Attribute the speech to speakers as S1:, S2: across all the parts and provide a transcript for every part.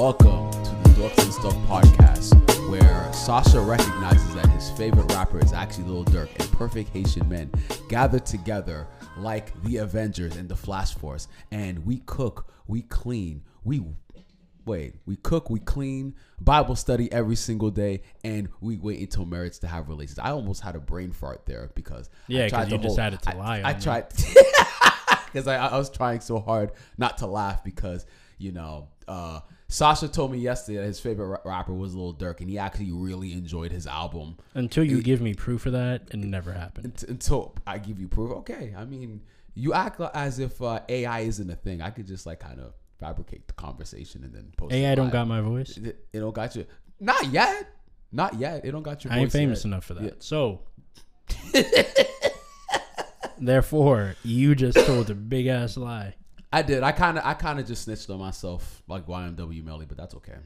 S1: Welcome to the Dorks and Stuff podcast, where Sasha recognizes that his favorite rapper is actually Lil Durk, and perfect Haitian men gather together like the Avengers and the Flash Force, and we cook, we clean, we wait, we cook, we clean, Bible study every single day, and we wait until marriage to have relations. I almost had a brain fart there because
S2: Yeah,
S1: I tried
S2: you
S1: hold-
S2: decided to
S1: I-
S2: lie
S1: I,
S2: on me.
S1: tried because I, I was trying so hard not to laugh because you know uh, Sasha told me yesterday that his favorite rapper was Lil Durk, and he actually really enjoyed his album.
S2: Until you give me proof of that, it never happened.
S1: Until I give you proof, okay. I mean, you act as if uh, AI isn't a thing. I could just like kind of fabricate the conversation and then post.
S2: AI
S1: it
S2: don't got my voice.
S1: It, it don't got you. Not yet. Not yet. It don't got your.
S2: I ain't famous
S1: yet.
S2: enough for that.
S1: Yeah.
S2: So, therefore, you just told a big ass lie.
S1: I did. I kind of. I kind of just snitched on myself, like YNW Melly, but that's okay.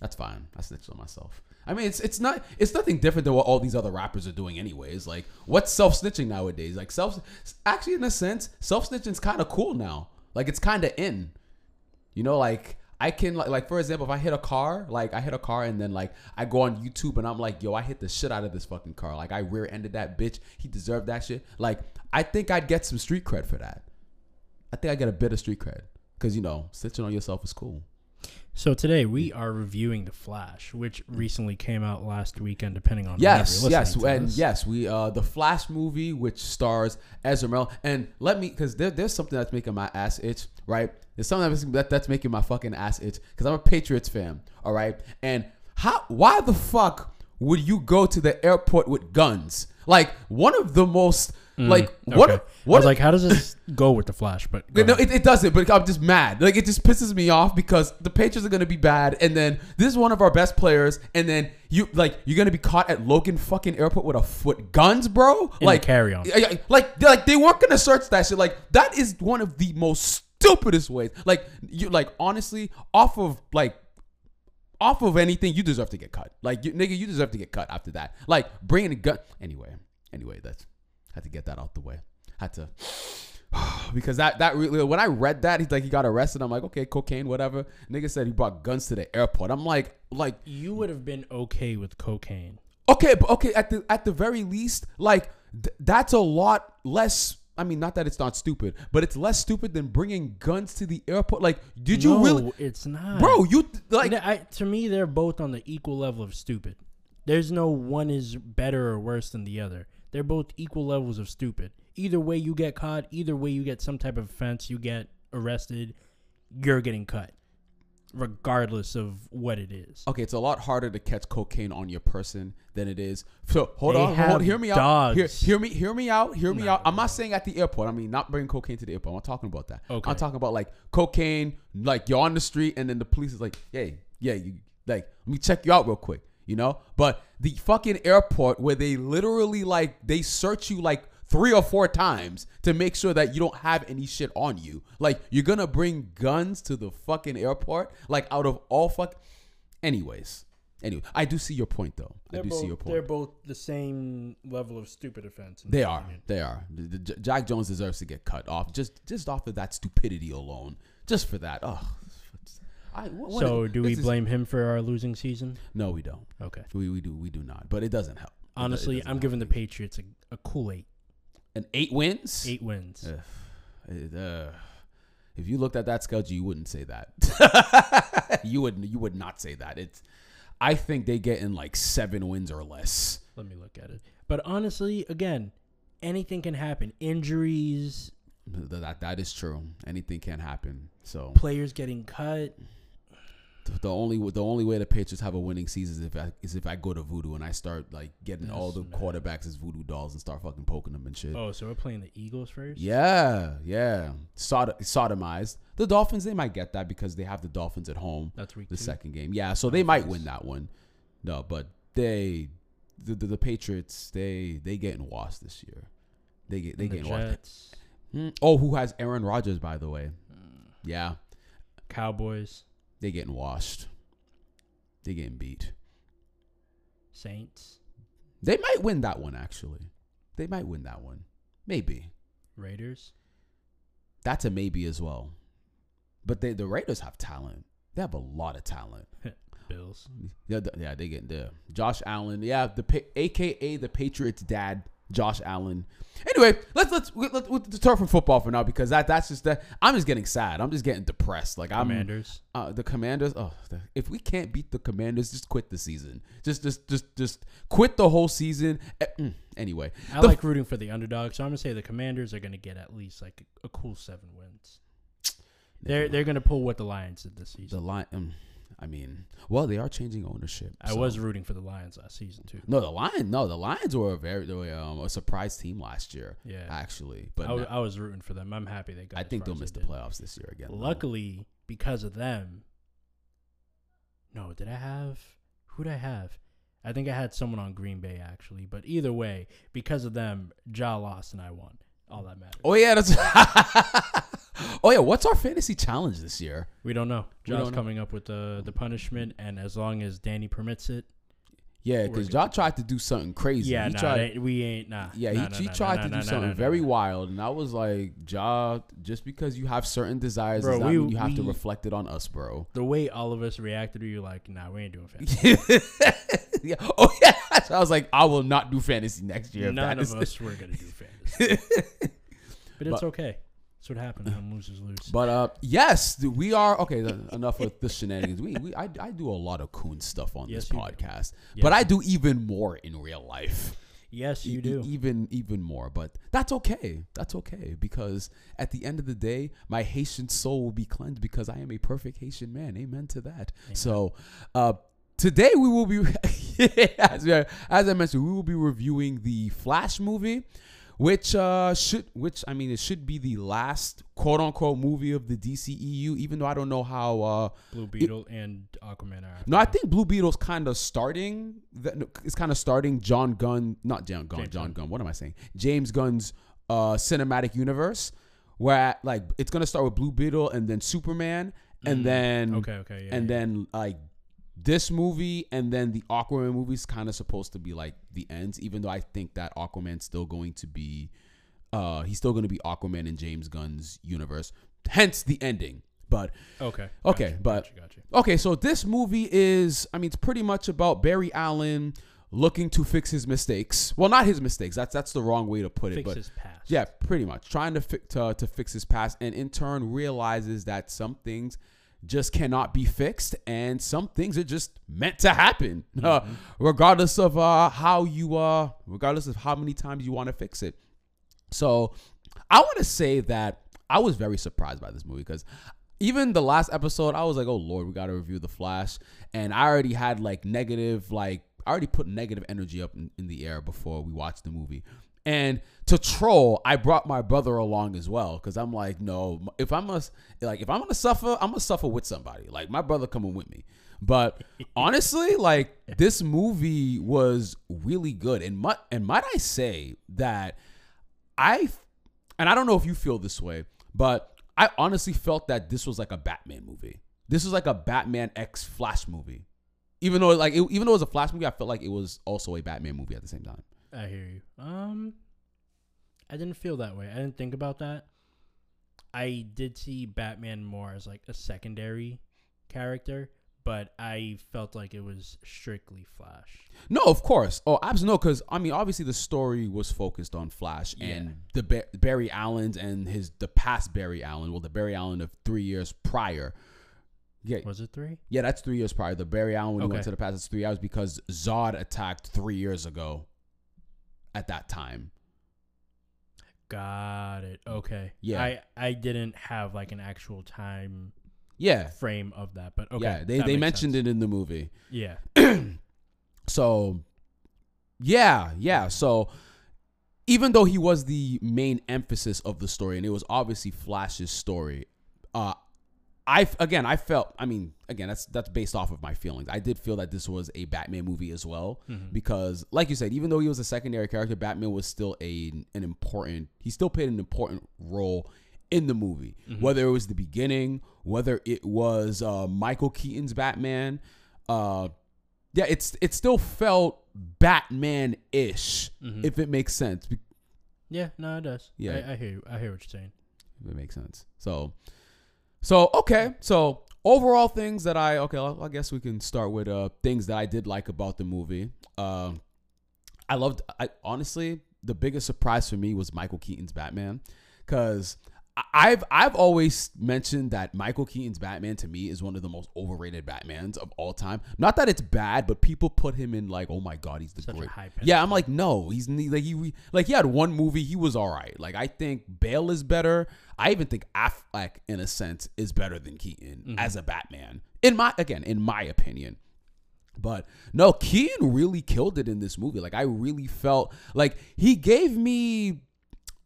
S1: That's fine. I snitched on myself. I mean, it's it's not it's nothing different than what all these other rappers are doing, anyways. Like, what's self snitching nowadays? Like, self actually, in a sense, self snitching's kind of cool now. Like, it's kind of in. You know, like I can like, like for example, if I hit a car, like I hit a car and then like I go on YouTube and I'm like, yo, I hit the shit out of this fucking car. Like I rear ended that bitch. He deserved that shit. Like I think I'd get some street cred for that. I think I get a bit of street cred because you know, snitching on yourself is cool.
S2: So today we are reviewing The Flash, which recently came out last weekend, depending on
S1: Yes,
S2: you're
S1: yes, and
S2: this.
S1: yes, we uh the Flash movie which stars Ezra Miller. And let me because there, there's something that's making my ass itch, right? There's something that, that's making my fucking ass itch because I'm a Patriots fan, all right? And how why the fuck would you go to the airport with guns? Like one of the most like what
S2: Mm, Okay.
S1: what
S2: I was like, how does this go with The Flash? But go
S1: no,
S2: ahead.
S1: it, it doesn't. But I'm just mad. Like it just pisses me off because the Patriots are gonna be bad, and then this is one of our best players, and then you like you're gonna be caught at Logan fucking airport with a foot guns, bro.
S2: In
S1: like. Yeah, yeah, Like like they weren't gonna search that shit. Like that is one of the most stupidest ways. Like you like honestly off of like off of anything, you deserve to get cut. Like, you, nigga, you deserve to get cut after that. Like, bringing a gun. Anyway, anyway, that's had to get that out the way. Had to because that that really when I read that he's like he got arrested. I'm like, okay, cocaine, whatever. Nigga said he brought guns to the airport. I'm like, like
S2: you would have been okay with cocaine.
S1: okay, but okay, at the at the very least, like th- that's a lot less. I mean, not that it's not stupid, but it's less stupid than bringing guns to the airport. Like, did you really
S2: no,
S1: really,
S2: It's not,
S1: bro? You like
S2: I, to me, they're both on the equal level of stupid. There's no one is better or worse than the other. They're both equal levels of stupid. Either way, you get caught. Either way, you get some type of offense. You get arrested. You're getting cut, regardless of what it is.
S1: Okay, it's a lot harder to catch cocaine on your person than it is. So hold
S2: They
S1: on, hold on, hear me out. Hear, hear me, hear me out, hear me
S2: No,
S1: out. I'm not saying at the airport. I mean, not bringing cocaine to the airport. I'm not talking about that.
S2: Okay.
S1: I'm talking about like cocaine, like you're on the street and then the police is like, hey, yeah, you like, let me check you out real quick, you know? But the fucking airport where they literally like they search you like three or four times to make sure that you don't have any shit on you. Like you're gonna bring guns to the fucking airport, like out of all fuck. Anyways, anyway, I do see your point though. I do see your point.
S2: They're both the same level of stupid offense.
S1: They are. They are. J- Jack Jones deserves to get cut off just just off of that stupidity alone. Just for that. Oh. I, what-
S2: So,
S1: what-
S2: do we
S1: is-
S2: blame him for our losing season?
S1: No, we don't.
S2: Okay.
S1: We, we do we do not. But it doesn't help.
S2: Honestly,
S1: doesn't
S2: I'm
S1: help
S2: giving the. Patriots a, a cool eight.
S1: An eight wins.
S2: Eight wins.
S1: Ugh. It, uh, if you looked at that schedule, you wouldn't say that. you would you would not say that. It's. I think they get in like seven wins or less.
S2: Let me look at it. But honestly, again, anything can happen. Injuries,
S1: That that is true. Anything can happen. So
S2: players getting cut.
S1: The- the only the only way the Patriots have a winning season is if I is if I go to Voodoo and I start like getting all the
S2: man.
S1: quarterbacks as Voodoo dolls and start fucking poking them and shit.
S2: Oh, so we're playing the Eagles first?
S1: Yeah, yeah. Sod- sodomized. The Dolphins they might get that because they have the Dolphins at home.
S2: That's week
S1: the
S2: two.
S1: second game. Yeah, so they might win that one. No, but they the, the, the Patriots they they getting washed this year. They get they
S2: And the
S1: getting washed.
S2: Jets,
S1: Hmm. Oh, who has Aaron Rodgers by the way? Yeah,
S2: Cowboys,
S1: they getting washed. They getting beat.
S2: Saints,
S1: They might win that one actually. They might win that one. Maybe.
S2: Raiders.
S1: That's a maybe as well. But they the Raiders have talent. They have a lot of talent.
S2: Bills.
S1: Yeah, yeah, they get there. Josh Allen, yeah, the AKA the Patriots' dad, Josh Allen. Anyway, let's let's let's, let's, talk from football for now because that that's just that. I'm just getting sad. I'm just getting depressed. Like I'm
S2: Commanders.
S1: uh, the Commanders. Oh, the, if we can't beat the Commanders, just quit the season. Just just just just quit the whole season. Eh, mm, Anyway,
S2: I
S1: the-
S2: like rooting for the underdog, so I'm gonna say the Commanders are gonna get at least like a cool seven wins. They're they're gonna pull what the Lions did this
S1: the
S2: season.
S1: line. Um, I mean, well, they are changing ownership.
S2: I
S1: so-
S2: was rooting for the Lions last season too.
S1: No, the Lions. No, the Lions were a very were, um, a surprise team last year.
S2: Yeah,
S1: actually, but
S2: I, w-
S1: no-
S2: I was rooting for them. I'm happy they got.
S1: I think they'll miss
S2: they
S1: the playoffs this year again. though.
S2: Luckily, because of them. No, did I have? Who did I have? I think I had someone on Green Bay actually, but either way, because of them, Ja lost and I won. All that matters.
S1: Oh yeah, that's. oh yeah, what's our fantasy challenge this year?
S2: We don't know.
S1: We don't know.
S2: coming up with the the punishment, and as long as Danny permits it,
S1: Yeah, because y'all tried to do something crazy.
S2: yeah,
S1: he
S2: nah,
S1: tried.
S2: we ain't nah.
S1: Yeah,
S2: nah,
S1: he,
S2: nah,
S1: he
S2: nah,
S1: tried
S2: nah,
S1: to
S2: nah,
S1: do
S2: nah,
S1: something
S2: nah,
S1: very
S2: nah.
S1: wild, and I was like, Ja, just because you have certain desires,
S2: Bro,
S1: does not
S2: we-
S1: mean you have to
S2: we-
S1: reflect it on us, bro.
S2: The way all of us reacted to you, like, nah, we ain't doing fantasy.
S1: yeah. Oh yeah. So I was like, I will not do fantasy next year. if
S2: None
S1: that
S2: of us were gonna do fantasy, but it's okay. That's what happens when losers lose.
S1: But uh, yes, we are okay. Enough with the shenanigans. We, we I, I do a lot of coon stuff on
S2: Yes,
S1: this podcast,
S2: Yes,
S1: but I do even more in real life.
S2: yes, you
S1: e-
S2: do.
S1: even even more. But that's okay. That's okay because at the end of the day, my Haitian soul will be cleansed because I am a perfect Haitian man. Amen to that. So, uh, today we will be, as, as I mentioned, we will be reviewing the Flash movie. Which uh should which I mean it should be the last quote unquote movie of the DCEU even though I don't know how uh
S2: Blue Beetle and Aquaman are.
S1: no, I think Blue Beetle's kind of starting. No, it's kind of starting John Gunn, not John Gunn,
S2: James
S1: John
S2: Gunn.
S1: Gunn. What am I saying? James Gunn's uh, cinematic universe, where like it's gonna start with Blue Beetle and then Superman, and
S2: Mm,
S1: then
S2: Okay, okay, yeah.
S1: and
S2: yeah.
S1: then like this movie and then the Aquaman movie's kind of supposed to be like the ends. Even though I think that Aquaman's still going to be, uh, he's still going to be Aquaman in James Gunn's universe. Hence the ending. But
S2: okay,
S1: okay,
S2: gotcha,
S1: but-
S2: gotcha, gotcha.
S1: Okay, so this movie is, I mean, it's pretty much about Barry Allen looking to fix his mistakes. Well, not his mistakes. That's that's the wrong way to put it.
S2: fix
S1: but
S2: his past.
S1: yeah, pretty much trying to, fi- to to fix his past, and in turn realizes that some things just cannot be fixed, and some things are just meant to happen, uh, regardless of uh, how you uh, regardless of how many times you want to fix it. So, I want to say that I was very surprised by this movie because even the last episode, I was like, "Oh Lord, we got to review the Flash," and I already had like negative, like I already put negative energy up in, in the air before we watched the movie. And to troll, I brought my brother along as well because I'm like, no, if I'm a, like if I'm gonna suffer, I'm gonna suffer with somebody. Like my brother coming with me. But honestly, like this movie was really good, and might and might I say that I, and I don't know if you feel this way, but I honestly felt that this was like a Batman movie. This was like a Batman X Flash movie. Even though like it, even though it was a Flash movie, I felt like it was also a Batman movie at the same time.
S2: I hear you. Um, I didn't feel that way. I didn't think about that. I did see Batman more as like a secondary character, but I felt like it was strictly Flash.
S1: No, of course. Oh, absolutely. No, because I mean, obviously, the story was focused on Flash
S2: Yeah.
S1: and the ba- Barry Allen's and his the past Barry Allen. Well, the Barry Allen of three years prior. Yeah,
S2: Was it three?
S1: yeah, that's three years prior. The Barry Allen when he went to the past is three hours because Zod attacked three years ago. At that time,
S2: Got it. Okay.
S1: Yeah.
S2: I I didn't have like an actual time
S1: yeah,
S2: frame of that, but okay.
S1: yeah, they they mentioned
S2: sense.
S1: it in the movie.
S2: Yeah.
S1: So, yeah, yeah. So, even though he was the main emphasis of the story, and it was obviously Flash's story, uh, I again I felt. I mean, again, that's that's based off of my feelings. I did feel that this was a Batman movie as well
S2: Mhm.
S1: because, like you said, even though he was a secondary character, Batman was still a an important. He still played an important role in the movie, whether it was the beginning, whether it was uh, Michael Keaton's Batman. Uh, yeah, it's it still felt Batman ish,
S2: Mhm.
S1: if it makes sense.
S2: Yeah, no, it does.
S1: Yeah.
S2: I, I hear you. I hear what you're saying.
S1: If it makes sense. So, so okay. So overall things that I okay, I guess we can start with uh things that I did like about the movie. Um, I loved. I honestly, the biggest surprise for me was Michael Keaton's Batman, because I've I've always mentioned that Michael Keaton's Batman to me is one of the most overrated Batmans of all time. Not that it's bad, but people put him in like, oh my god, he's the
S2: Such
S1: great. Yeah, I'm like, no, he's like he like he had one movie, he was all right. Like I think Bale is better. I even think Affleck, in a sense, is better than Keaton as a Batman. In my again, in my opinion. But no, Keaton really killed it in this movie. Like I really felt like he gave me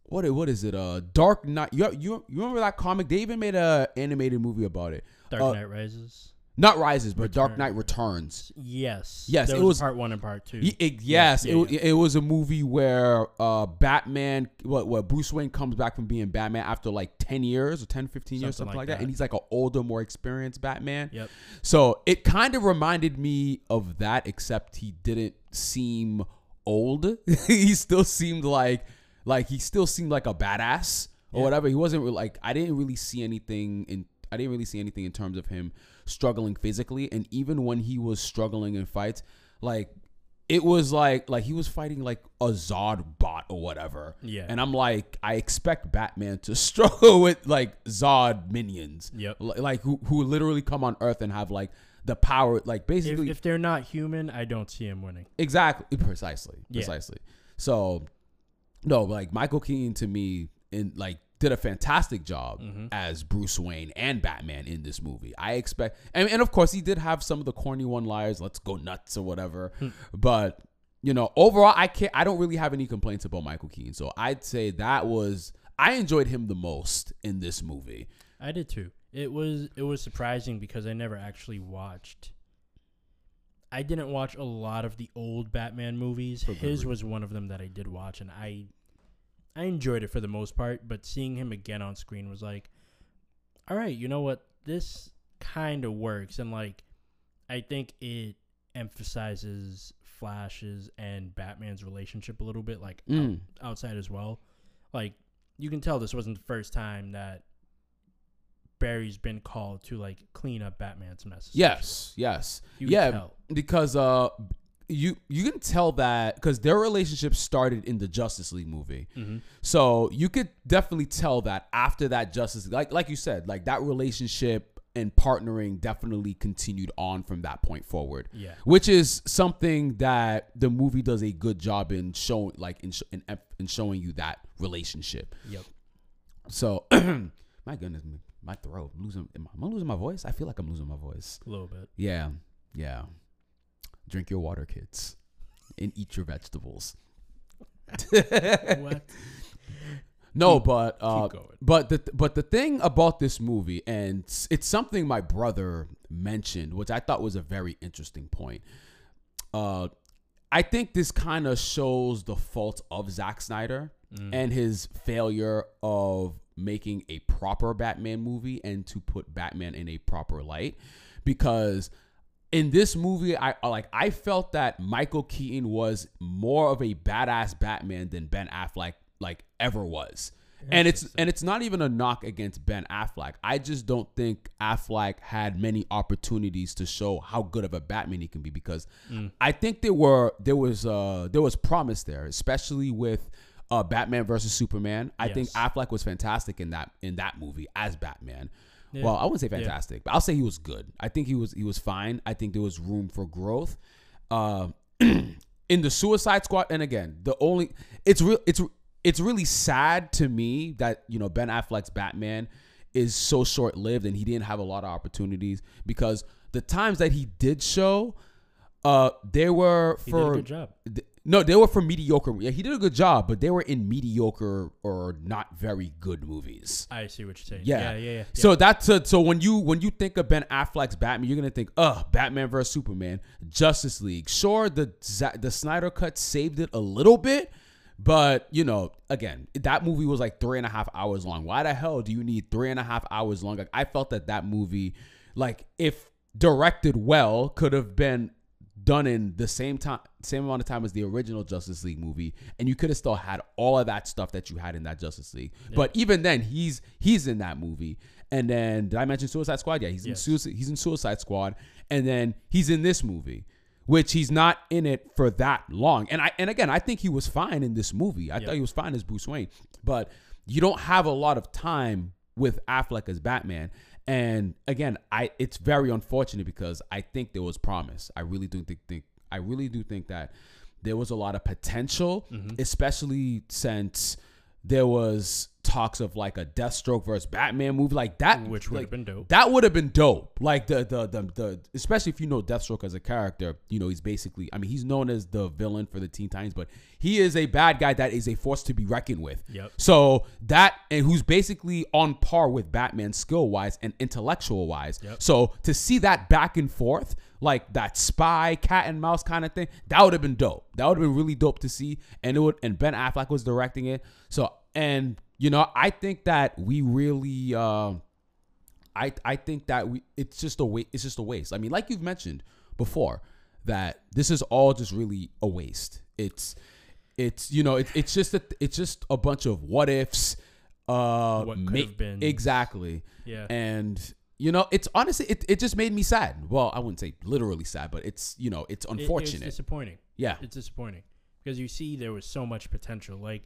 S1: what what is it? Uh, Dark Knight. You you, you remember that comic? They even made a animated movie about it.
S2: Dark
S1: Uh,
S2: Knight Rises.
S1: Not Rises, but Dark
S2: Return.
S1: Knight Returns.
S2: Yes.
S1: Yes,
S2: There
S1: it
S2: was,
S1: was-
S2: part one and part two.
S1: Y- it- yes,
S2: yeah,
S1: it,
S2: yeah.
S1: it was a movie where uh, Batman, what, what Bruce Wayne comes back from being Batman after like 10 years or 10, 15 years,
S2: Something
S1: something like
S2: like
S1: that.
S2: that.
S1: And he's like an older, more experienced Batman.
S2: Yep.
S1: So it kind of reminded me of that, except he didn't seem old. he still seemed like, like he still seemed like a badass or
S2: Yeah.
S1: whatever. He wasn't really, like, I didn't really see anything in, I didn't really see anything in terms of him struggling physically. And even when he was struggling in fights, like, it was like like he was fighting like a Zod bot or whatever.
S2: Yeah.
S1: And I'm like, I expect Batman to struggle with like Zod minions.
S2: Yep.
S1: Li- Like who who literally come on Earth and have like the power, like
S2: If,
S1: basically
S2: if they're not human, I don't see him winning.
S1: exactly precisely
S2: Yeah.
S1: precisely. So no, like Michael Keaton to me in like did a fantastic job
S2: Mm-hmm.
S1: as Bruce Wayne and Batman in this movie. I expect, and, and of course he did have some of the corny one-liners, "Let's go nuts" or whatever.
S2: Hmm.
S1: but you know, overall, I can't. I don't really have any complaints about Michael Keaton. So I'd say that was I enjoyed him the most in this movie.
S2: I did too. It was it was surprising because I never actually watched. I didn't watch a lot of the old Batman movies.
S1: For
S2: His was one of them that I did watch, and I, I enjoyed it for the most part. But seeing him again on screen was like, all right, you know what? This kind of works, and like, I think it emphasizes Flash's and Batman's relationship a little bit, like out-
S1: Mm.
S2: outside as well. Like you can tell this wasn't the first time that Barry's been called to like clean up Batman's mess.
S1: Yes, yes,
S2: You
S1: yeah, because uh, you you can tell that because their relationship started in the Justice League movie.
S2: Mm-hmm.
S1: So you could definitely tell that after that Justice like like you said, like that relationship and partnering definitely continued on from that point forward.
S2: Yeah.
S1: Which is something that the movie does a good job in showing like in in, in showing you that relationship.
S2: Yep.
S1: So my goodness, my throat. I'm losing am I losing my voice? I feel like I'm losing my voice.
S2: A little bit.
S1: Yeah. Yeah. Drink your water, kids. And eat your vegetables.
S2: what?
S1: No, but uh, but the but the thing about this movie, and it's- it's something my brother mentioned, which I thought was a very interesting point. Uh, I think this kind of shows the fault of Zack Snyder and his failure of making a proper Batman movie and to put Batman in a proper light, because in this movie i like i felt that michael keaton was more of a badass batman than ben affleck like ever was. And it's and it's not even a knock against ben affleck. I just don't think affleck had many opportunities to show how good of a batman he can be because i think there were there was uh there was promise there especially with uh batman versus superman i think
S2: Yes.
S1: affleck was fantastic in that in that movie as batman
S2: Yeah.
S1: well, I wouldn't say fantastic, but I'll say he was good. I think he was he was fine. I think there was room for growth. Uh, in the Suicide Squad, and again, the only it's real it's it's really sad to me that you know Ben Affleck's Batman is so short lived and he didn't have a lot of opportunities because the times that he did show, uh, they were
S2: He
S1: for
S2: did a good job.
S1: th- no, they were from mediocre. Yeah, he did a good job, but they were in mediocre or not very good movies.
S2: I see what you're saying.
S1: Yeah.
S2: Yeah, yeah, yeah.
S1: So that's a, so when you when you think of Ben Affleck's Batman, you're gonna think, uh, Batman versus Superman, Justice League. Sure, the the Snyder cut saved it a little bit, but you know, again, that movie was like three and a half hours long. Why the hell do you need three and a half hours long? Like, I felt that that movie, like if directed well, could have been done in the same time same amount of time as the original Justice League movie and you could have still had all of that stuff that you had in that Justice League. But even then he's he's in that movie and then did I mention Suicide Squad? Yeah, he's in Suicide, he's in Suicide Squad, and then he's in this movie, which he's not in it for that long. And I and again, I think he was fine in this movie. I
S2: Yeah.
S1: thought he was fine as Bruce Wayne, but you don't have a lot of time with Affleck as Batman. And again, I it's very unfortunate because I think there was promise. I really do think, think I really do think that there was a lot of potential, mm-hmm. especially since there was talks of like a Deathstroke versus Batman movie like that,
S2: Which would
S1: like,
S2: have been dope.
S1: That would have been dope. Like the, the the the especially if you know Deathstroke as a character, you know he's basically. I mean, he's known as the villain for the Teen Titans, but he is a bad guy that is a force to be reckoned with.
S2: Yep.
S1: So that and who's basically on par with Batman skill wise and intellectual wise.
S2: Yep.
S1: So to see that back and forth, like that spy cat and mouse kind of thing, that would have been dope. That would have been really dope to see. And it would and Ben Affleck was directing it. So and you know, I think that we really uh I I think that we it's just a waste it's just a waste. I mean, like you've mentioned before, that this is all just really a waste. It's it's you know, it, it's just a, it's just a bunch of what ifs uh
S2: What could
S1: ma-
S2: have been.
S1: exactly.
S2: Yeah.
S1: And you know, it's honestly it, it just made me sad. Well, I wouldn't say literally sad, but it's you know, it's
S2: It- It,
S1: unfortunate.
S2: was disappointing.
S1: yeah.
S2: It's disappointing because you see there was so much potential. Like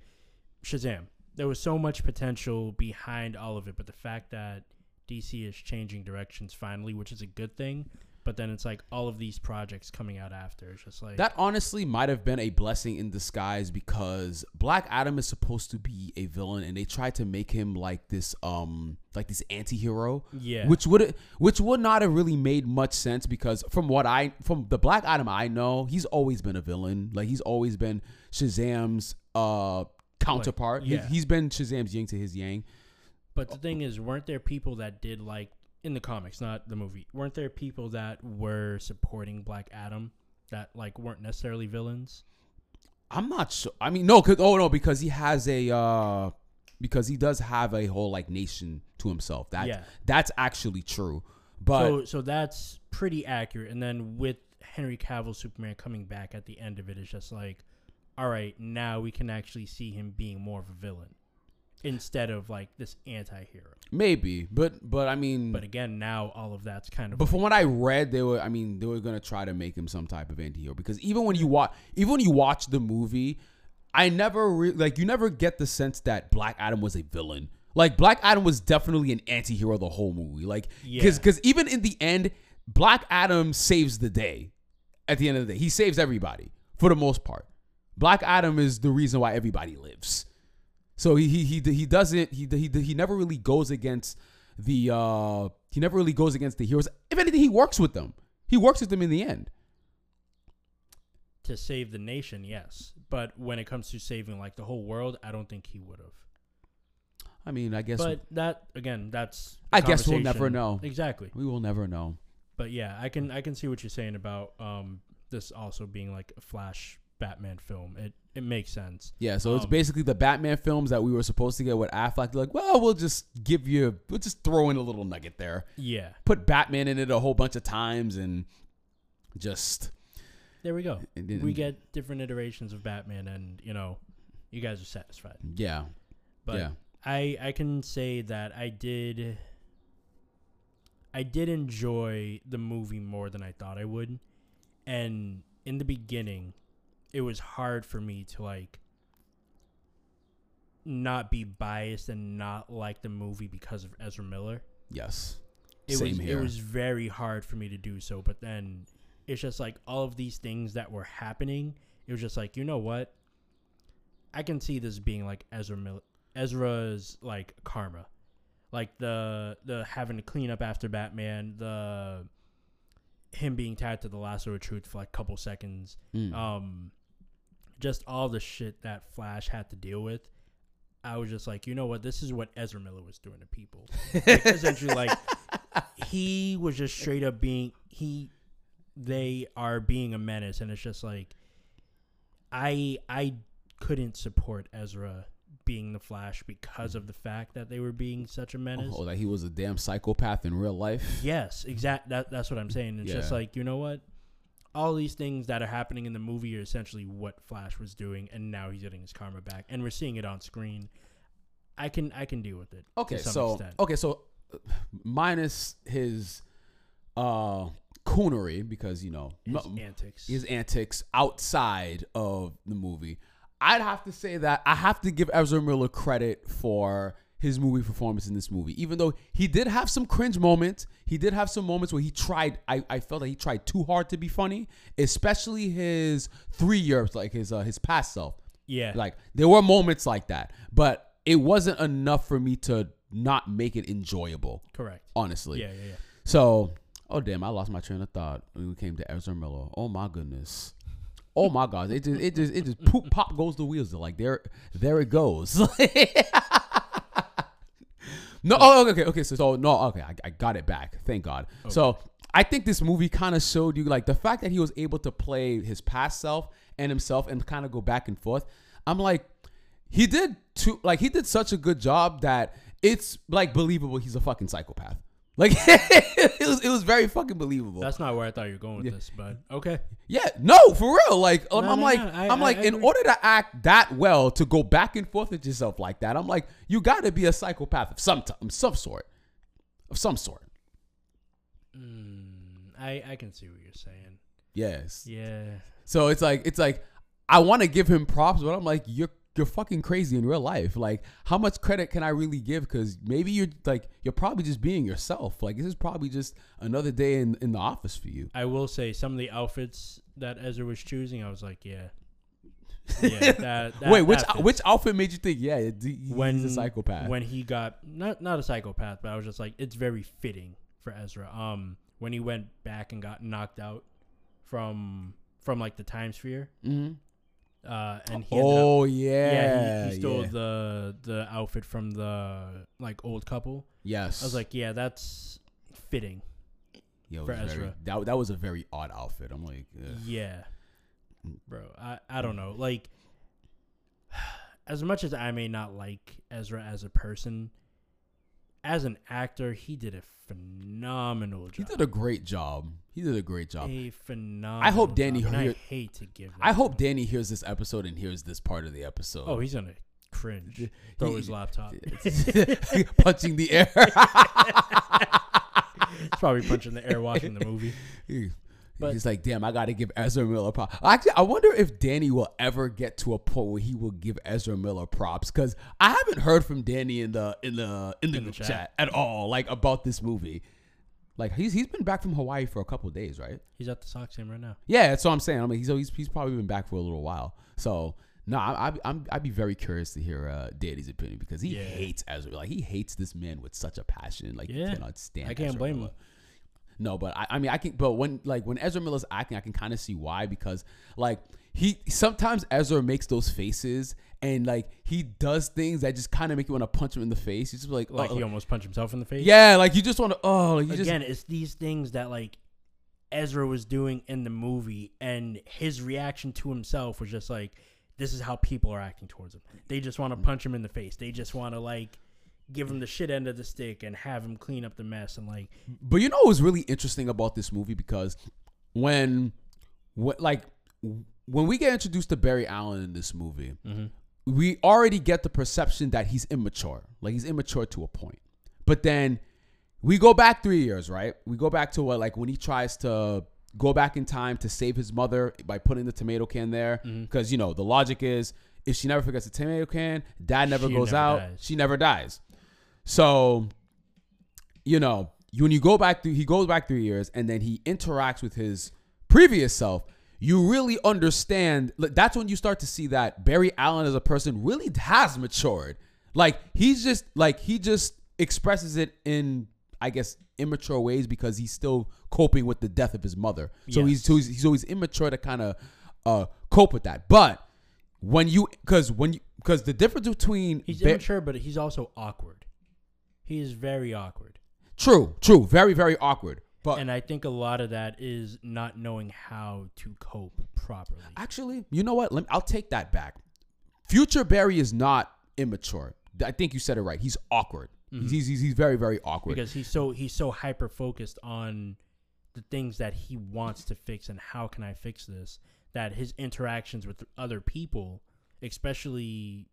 S2: Shazam, there was so much potential behind all of it, but the fact that DC is changing directions finally, which is a good thing. But then it's like all of these projects coming out after. It's just like
S1: That honestly might have been a blessing in disguise because Black Adam is supposed to be a villain and they tried to make him like this um like this anti-hero.
S2: Yeah.
S1: Which would which would not have really made much sense because from what I from the Black Adam I know, he's always been a villain. Like he's always been Shazam's uh counterpart. He-
S2: yeah.
S1: he's been Shazam's yin to his yang.
S2: But the thing is, weren't there people that did like in the comics, not the movie? Weren't there people that were supporting Black Adam that like weren't necessarily villains?
S1: I'm not sure. I mean, no, cause, oh no, because he has a uh because he does have a whole like nation to himself. That
S2: Yeah.
S1: that's actually true. But
S2: so so that's pretty accurate. And then with Henry Cavill Superman coming back at the end of it, it's just like, all right, now we can actually see him being more of a villain instead of like this anti-hero.
S1: maybe, but but I mean,
S2: But again, now all of that's kind of
S1: but from what I read, they were. I mean, they were gonna try to make him some type of antihero because even when you watch, even when you watch the movie, I never re- like you never get the sense that Black Adam was a villain. Like Black Adam was definitely an antihero the whole movie. Like because
S2: Yeah.
S1: because even in the end, Black Adam saves the day. At the end of the day, he saves everybody for the most part. Black Adam is the reason why everybody lives. So he he he, he doesn't he, he he never really goes against the uh he never really goes against the heroes. If anything, he works with them. He works with them in the end.
S2: to save the nation, yes. But when it comes to saving like the whole world, I don't think he would have.
S1: I mean, I guess
S2: But that again, that's
S1: I guess we'll never know.
S2: Exactly.
S1: we will never know.
S2: But yeah, I can I can see what you're saying about um this also being like a Flash Batman film. It it makes sense.
S1: Yeah, so it's
S2: Um,
S1: basically the Batman films that we were supposed to get with Affleck. Like, well, we'll just give you, we'll just throw in a little nugget there.
S2: Yeah.
S1: Put Batman in it a whole bunch of times and just
S2: There we go.
S1: And then-
S2: we get different iterations of Batman and, you know, you guys are satisfied.
S1: yeah,
S2: But
S1: yeah.
S2: I I can say that I did I did enjoy the movie more than I thought I would. And in the beginning, it was hard for me to like not be biased and not like the movie because of Ezra Miller.
S1: Yes.
S2: It
S1: Same
S2: was
S1: here.
S2: it was very hard for me to do so, but then it's just like all of these things that were happening. It was just like, you know what? I can see this being like Ezra Mil- Ezra's like karma. Like the the having to clean up after Batman, the him being tied to the lasso of truth for like a couple seconds.
S1: Mm.
S2: Um just all the shit that Flash had to deal with. I was just like, you know what? This is what Ezra Miller was doing to people. Like, essentially, like he was just straight up being he. They are being a menace, and it's just like I I couldn't support Ezra being the Flash because of the fact that they were being such a menace.
S1: oh, that he was a damn psychopath in real life.
S2: Yes, exact. That that's what I'm saying. It's just like you know what, all these things that are happening in the movie are essentially what Flash was doing, and now he's getting his karma back, and we're seeing it on screen. I can I can deal with it.
S1: Okay,
S2: to some
S1: so
S2: extent.
S1: okay, so minus his uh coonery because you know
S2: His
S1: no-
S2: antics.
S1: his antics outside of the movie. I'd have to say that I have to give Ezra Miller credit for his movie performance in this movie. Even though he did have some cringe moments, he did have some moments where he tried. I, I felt that he tried too hard to be funny, especially his three years, like his uh, his past self.
S2: yeah.
S1: Like there were moments like that, but it wasn't enough for me to not make it enjoyable.
S2: correct.
S1: Honestly,
S2: Yeah, yeah, yeah.
S1: so, oh damn, I lost my train of thought when we came to Ezra Miller. Oh my goodness. Oh my god, it just it just it just poop pop goes the wheels. Like there there it goes. no, oh okay, okay, so, so no, okay, I, I got it back. Thank God. So I think this movie kind of showed you like the fact that he was able to play his past self and himself and kind of go back and forth. I'm like, he did too like he did such a good job that it's like believable he's a fucking psychopath. Like it was it was very fucking believable.
S2: That's not where I thought you were going with this, but okay.
S1: yeah, no, for real. Like I'm,
S2: No,
S1: I'm
S2: no,
S1: like
S2: no, I-
S1: I'm
S2: I-
S1: like
S2: I
S1: in
S2: agree.
S1: order to act that well to go back and forth with yourself like that, I'm like you got to be a psychopath of some t- some sort. Of some sort.
S2: Mm, I I can see what you're saying.
S1: Yes.
S2: Yeah.
S1: So it's like it's like I want to give him props, but I'm like you're you're fucking crazy in real life. Like how much credit can I really give? Because maybe you're like you're probably just being yourself. Like this is probably just another day in in the office for you.
S2: I will say some of the outfits that Ezra was choosing, I was like, yeah. Yeah, that, that
S1: Wait, which
S2: fits.
S1: which outfit made you think? Yeah, he's
S2: when
S1: a psychopath.
S2: When he got not not a psychopath, but I was just like, it's very fitting for Ezra. Um, when he went back and got knocked out from from like the time sphere,
S1: Mhm.
S2: Uh, and he ended up,
S1: Oh yeah,
S2: yeah, he, he stole
S1: yeah.
S2: the the outfit from the like old couple.
S1: Yes,
S2: I was like, yeah, that's fitting.
S1: Yo,
S2: for
S1: was very- that that was a very odd outfit. I'm like, ugh.
S2: Yeah, bro. I I don't know. Like, as much as I may not like Ezra as a person, as an actor, he did a phenomenal job.
S1: he did a great job. He did a great job.
S2: a phenomenal.
S1: I hope Danny
S2: job, and I hate to give.
S1: I hope
S2: him.
S1: Danny hears this episode and hears this part of the episode.
S2: Oh, he's gonna cringe. Throw
S1: He-
S2: his laptop.
S1: punching the air.
S2: He's probably punching the air watching the movie. But-
S1: He's like, damn, I got to give Ezra Miller props. Actually, I wonder if Danny will ever get to a point where he will give Ezra Miller props because I haven't heard from Danny in the in the in the,
S2: In the chat.
S1: chat. at all, like about this movie. Like he's he's been back from Hawaii for a couple of days, right?
S2: He's at the Sox game right now.
S1: Yeah, that's what I'm saying. I mean, he's he's, he's probably been back for a little while. So no, I, I, I'm I'd be very curious to hear uh, Danny's opinion because he
S2: Yeah.
S1: hates Ezra. Like he hates this man with such a passion. Like he
S2: Yeah.
S1: cannot stand.
S2: I can't
S1: Ezra
S2: blame him.
S1: Miller. No, but I, I mean, I can. But when like when Ezra Miller's acting, I can kind of see why because like he sometimes Ezra makes those faces and like he does things that just kind of make you want to punch him in the face. He's just like,
S2: Like
S1: oh,
S2: he almost punched himself in the face.
S1: yeah, like you just want to. Oh, like, you just
S2: Again, it's these things that like Ezra was doing in the movie, and his reaction to himself was just like, "This is how people are acting towards him. They just want to mm-hmm. punch him in the face. They just want to like give him the shit end of the stick and have him clean up the mess." And like,
S1: But you know what was really interesting about this movie because when, what like when we get introduced to Barry Allen in this movie, mm-hmm. we already get the perception that he's immature. Like he's immature to a point. But then we go back three years, right? We go back to what like when he tries to go back in time to save his mother by putting the tomato can there. Mm-hmm. Because you know, the logic is if she never forgets the tomato can, dad never
S2: She
S1: goes
S2: never
S1: out,
S2: dies.
S1: she never dies. So you know, when you go back through, he goes back three years and then he interacts with his previous self. You really understand. That's when you start to see that Barry Allen as a person really has matured. Like he's just like he just expresses it in, I guess, immature ways because he's still coping with the death of his mother. So he's
S2: Yes.
S1: so he's, he's always immature to kind of uh, cope with that. But when you, because when you, because the difference between
S2: he's
S1: Ba-
S2: immature, but he's also awkward. He is very awkward,
S1: true, true, very very awkward. But
S2: and I think a lot of that is not knowing how to cope properly.
S1: Actually, you know what? Let me, I'll take that back. Future Barry is not immature. I think you said it right. He's awkward. Mm-hmm. He's, he's he's very very awkward.
S2: because he's so he's so hyper focused on the things that he wants to fix and how can I fix this that his interactions with other people, especially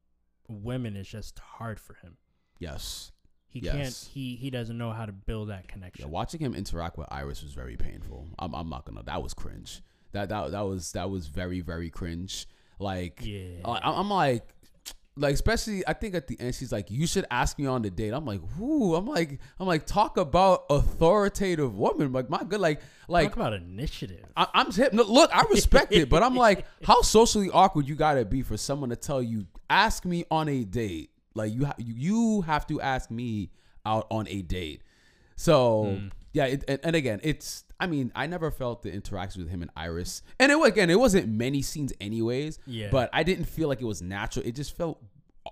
S2: women, is just hard for him.
S1: yes,
S2: He can't. He he doesn't know how to build that connection.
S1: Yeah, watching him interact with Iris was very painful. I'm, I'm not gonna. That was cringe. That that that was that was very very cringe. Like
S2: Yeah.
S1: I, I'm like. Like especially, I think at the end she's like, "You should ask me on the date." I'm like, "Whoo!" I'm like, I'm like, talk about authoritative woman. Like my good, like, like
S2: Talk about initiative.
S1: I, I'm hip. Look, I respect it, but I'm like, how socially awkward you gotta be for someone to tell you, ask me on a date. Like you, ha- you have to ask me out on a date. So yeah, it, and, and again, it's. I mean, I never felt the interaction with him and Iris, and it again, it wasn't many scenes anyways.
S2: Yeah.
S1: But I didn't feel like it was natural. It just felt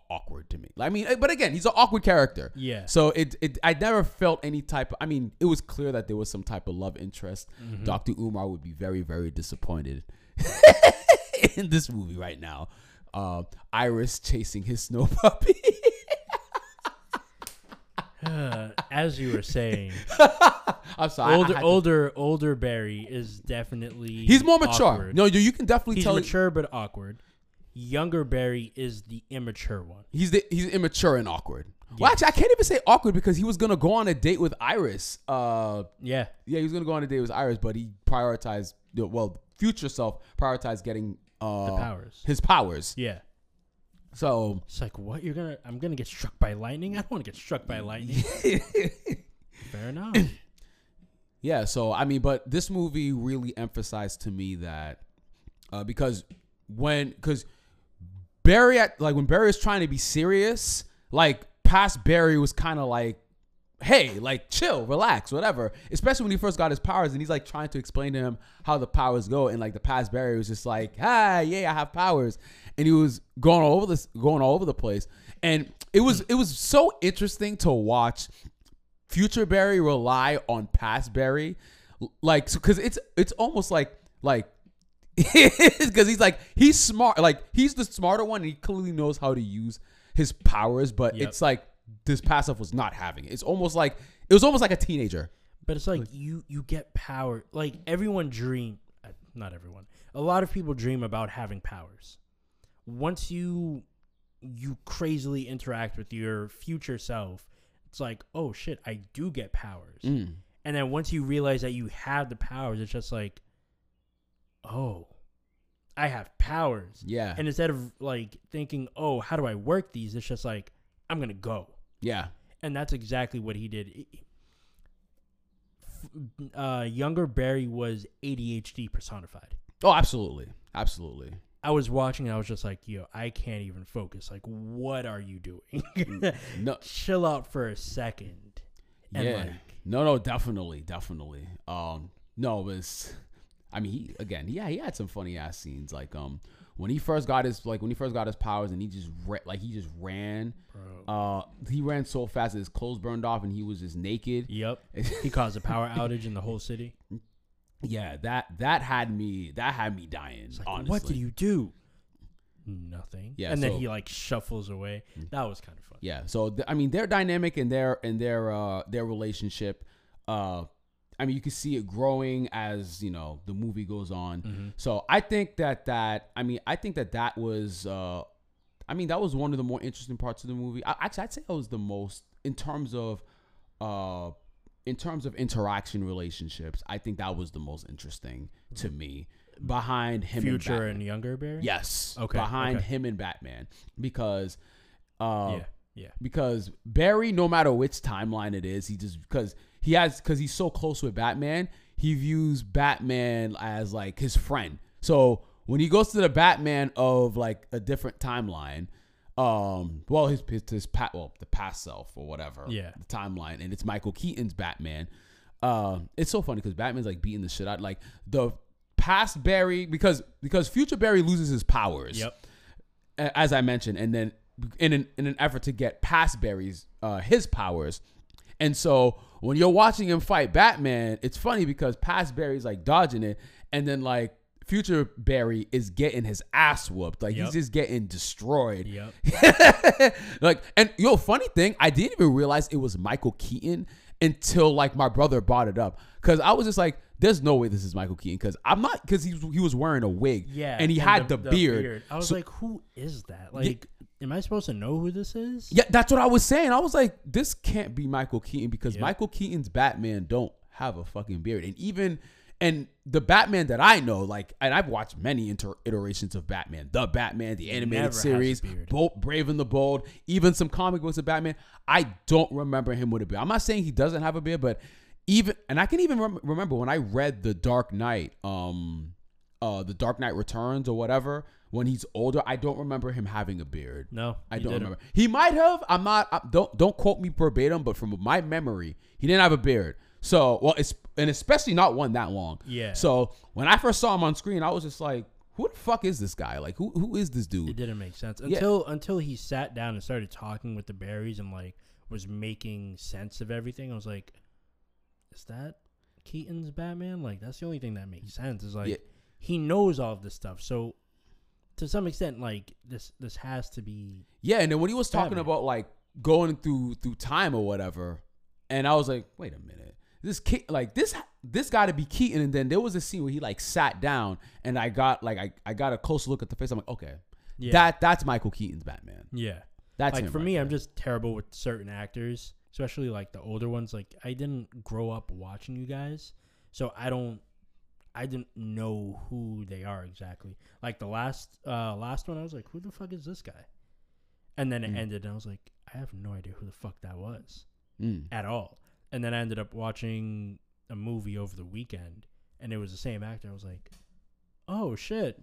S1: awkward to me. I mean, but again, he's an awkward character.
S2: Yeah.
S1: So it, it I never felt any type of I mean, it was clear that there was some type of love interest.
S2: Mm-hmm.
S1: Dr. Umar would be very, very disappointed in this movie right now. Uh, Iris chasing his snow puppy.
S2: Uh, as you were saying,
S1: I'm sorry.
S2: Older older older Barry is definitely
S1: he's more mature.
S2: awkward.
S1: No, you you can definitely
S2: he's
S1: tell
S2: mature but awkward. Younger Barry is the immature one.
S1: he's the, he's immature and awkward. Well, actually, I can't even say awkward because he was gonna go on a date with Iris. Uh,
S2: Yeah.
S1: yeah, he was gonna go on a date with Iris, but he prioritized well, future self prioritized getting uh
S2: The powers.
S1: his powers.
S2: Yeah.
S1: So
S2: It's like what you're gonna I'm gonna get struck by lightning. I don't want to get struck by lightning. Fair enough.
S1: yeah, so I mean, but this movie really emphasized to me that uh, because when because Barry at like when Barry was trying to be serious, like past Barry was kind of like, hey, like chill, relax, whatever. Especially when he first got his powers and he's like trying to explain to him how the powers go, and like the past Barry was just like, hi, yeah, I have powers, and he was going all over this, going all over the place, and it was it was so interesting to watch future Barry rely on past Barry, like because it's it's almost like like because he's like he's smart, like he's the smarter one, and he clearly knows how to use his powers, but
S2: Yep.
S1: it's like this passive was not having it. It's almost like it was almost like a teenager.
S2: But it's like you you get power. Like everyone dream, uh, not everyone. A lot of people dream about having powers. Once you you crazily interact with your future self, it's like, "Oh shit, I do get powers."
S1: Mm.
S2: And then once you realize that you have the powers, it's just like, "Oh, I have powers."
S1: Yeah,
S2: And instead of like thinking, "Oh, how do I work these?" It's just like, "I'm going to go."
S1: Yeah,
S2: and that's exactly what he did. Uh, younger Barry was ADHD personified.
S1: oh, absolutely, absolutely.
S2: I was watching and I was just like, yo, I can't even focus. Like, what are you doing?
S1: No,
S2: Chill out for a second. And
S1: yeah,
S2: like,
S1: no, no, definitely, definitely. Um, no, it was. I mean, he again, yeah, he had some funny ass scenes. Like, um, when he first got his like when he first got his powers and he just ra- like he just ran.
S2: bro.
S1: Uh, he ran so fast that his clothes burned off and he was just naked.
S2: Yep. He caused a power outage in the whole city.
S1: Yeah, that that had me that had me dying.
S2: Like,
S1: honestly,
S2: what did you do? Nothing.
S1: Yeah,
S2: And then he like shuffles away. That was kind of fun.
S1: Yeah, so th- I mean, their dynamic and their and their uh their relationship. Uh, I mean, you can see it growing as you know the movie goes on.
S2: Mm-hmm.
S1: So I think that that I mean I think that that was uh, I mean that was one of the more interesting parts of the movie. I, actually, I'd say that was the most in terms of uh in terms of interaction relationships. I think that was the most interesting to me behind him. and
S2: Future
S1: Batman.
S2: and younger Barry?
S1: Yes.
S2: Okay,
S1: Behind
S2: okay.
S1: him and Batman because uh
S2: Yeah. Yeah.
S1: because Barry no matter which timeline it is, he just because he has cuz he's so close with Batman, he views Batman as like his friend. So when he goes to the Batman of like a different timeline, um well his his, his pat well the past self or whatever
S2: Yeah.
S1: the timeline and it's Michael Keaton's Batman uh it's so funny because Batman's like beating the shit out like the past Barry because because future Barry loses his powers
S2: Yep.
S1: as I mentioned, and then in an in an effort to get past Barry's uh, his powers. And so when you're watching him fight Batman, it's funny because past Barry's like dodging it, and then like future Barry is getting his ass whooped. Like
S2: Yep.
S1: he's just getting destroyed.
S2: Yep.
S1: like and yo, funny thing, I didn't even realize it was Michael Keaton until like my brother brought it up because I was just like, "There's no way this is Michael Keaton," because I'm not because he was, he was wearing a wig,
S2: Yeah,
S1: and he had the, beard.
S2: I was
S1: So-
S2: like, who is that? Like, am I supposed to know who this is?
S1: Yeah, that's what I was saying. I was like, this can't be Michael Keaton because
S2: Yep.
S1: Michael Keaton's Batman don't have a fucking beard. And even and the Batman that I know, like, and I've watched many inter- iterations of Batman, the Batman, the animated
S2: never
S1: series. Bolt, Brave and the Bold, even some comic books of Batman. I don't remember him with a beard. I'm not saying he doesn't have a beard, but even and I can even rem- remember when I read the Dark Knight, um, uh, the Dark Knight Returns or whatever. When he's older, I don't remember him having a beard.
S2: No,
S1: I don't
S2: didn't.
S1: remember. He might have. I'm not. I, don't don't quote me verbatim, but from my memory, he didn't have a beard. So well, it's and especially not one that long.
S2: Yeah.
S1: So when I first saw him on screen, I was just like, "Who the fuck is this guy? Like, who who is this dude?"
S2: It didn't make sense
S1: Yeah.
S2: until until he sat down and started talking with the berries and like was making sense of everything. I was like, is that Keaton's Batman? Like that's the only thing that makes sense. Is like
S1: Yeah.
S2: He knows all of this stuff. So to some extent, like this this has to be
S1: Yeah, and then when he was talking about like going through through time or whatever, and I was like, "Wait a minute." This Ke- like this this got to be Keaton, and then there was a scene where he like sat down, and I got like I, I got a close look at the face. I'm like, okay,
S2: Yeah.
S1: that that's Michael Keaton's Batman.
S2: yeah.
S1: That's
S2: like
S1: him
S2: for
S1: right
S2: me, I'm just terrible with certain actors, especially like the older ones. Like I didn't grow up watching you guys, so I don't, I didn't know who they are exactly. Like the last, uh, last one, I was like, who the fuck is this guy? And then it
S1: Mm.
S2: ended, and I was like, I have no idea who the fuck that was
S1: Mm.
S2: at all. And then I ended up watching a movie over the weekend, and it was the same actor. I was like, oh shit,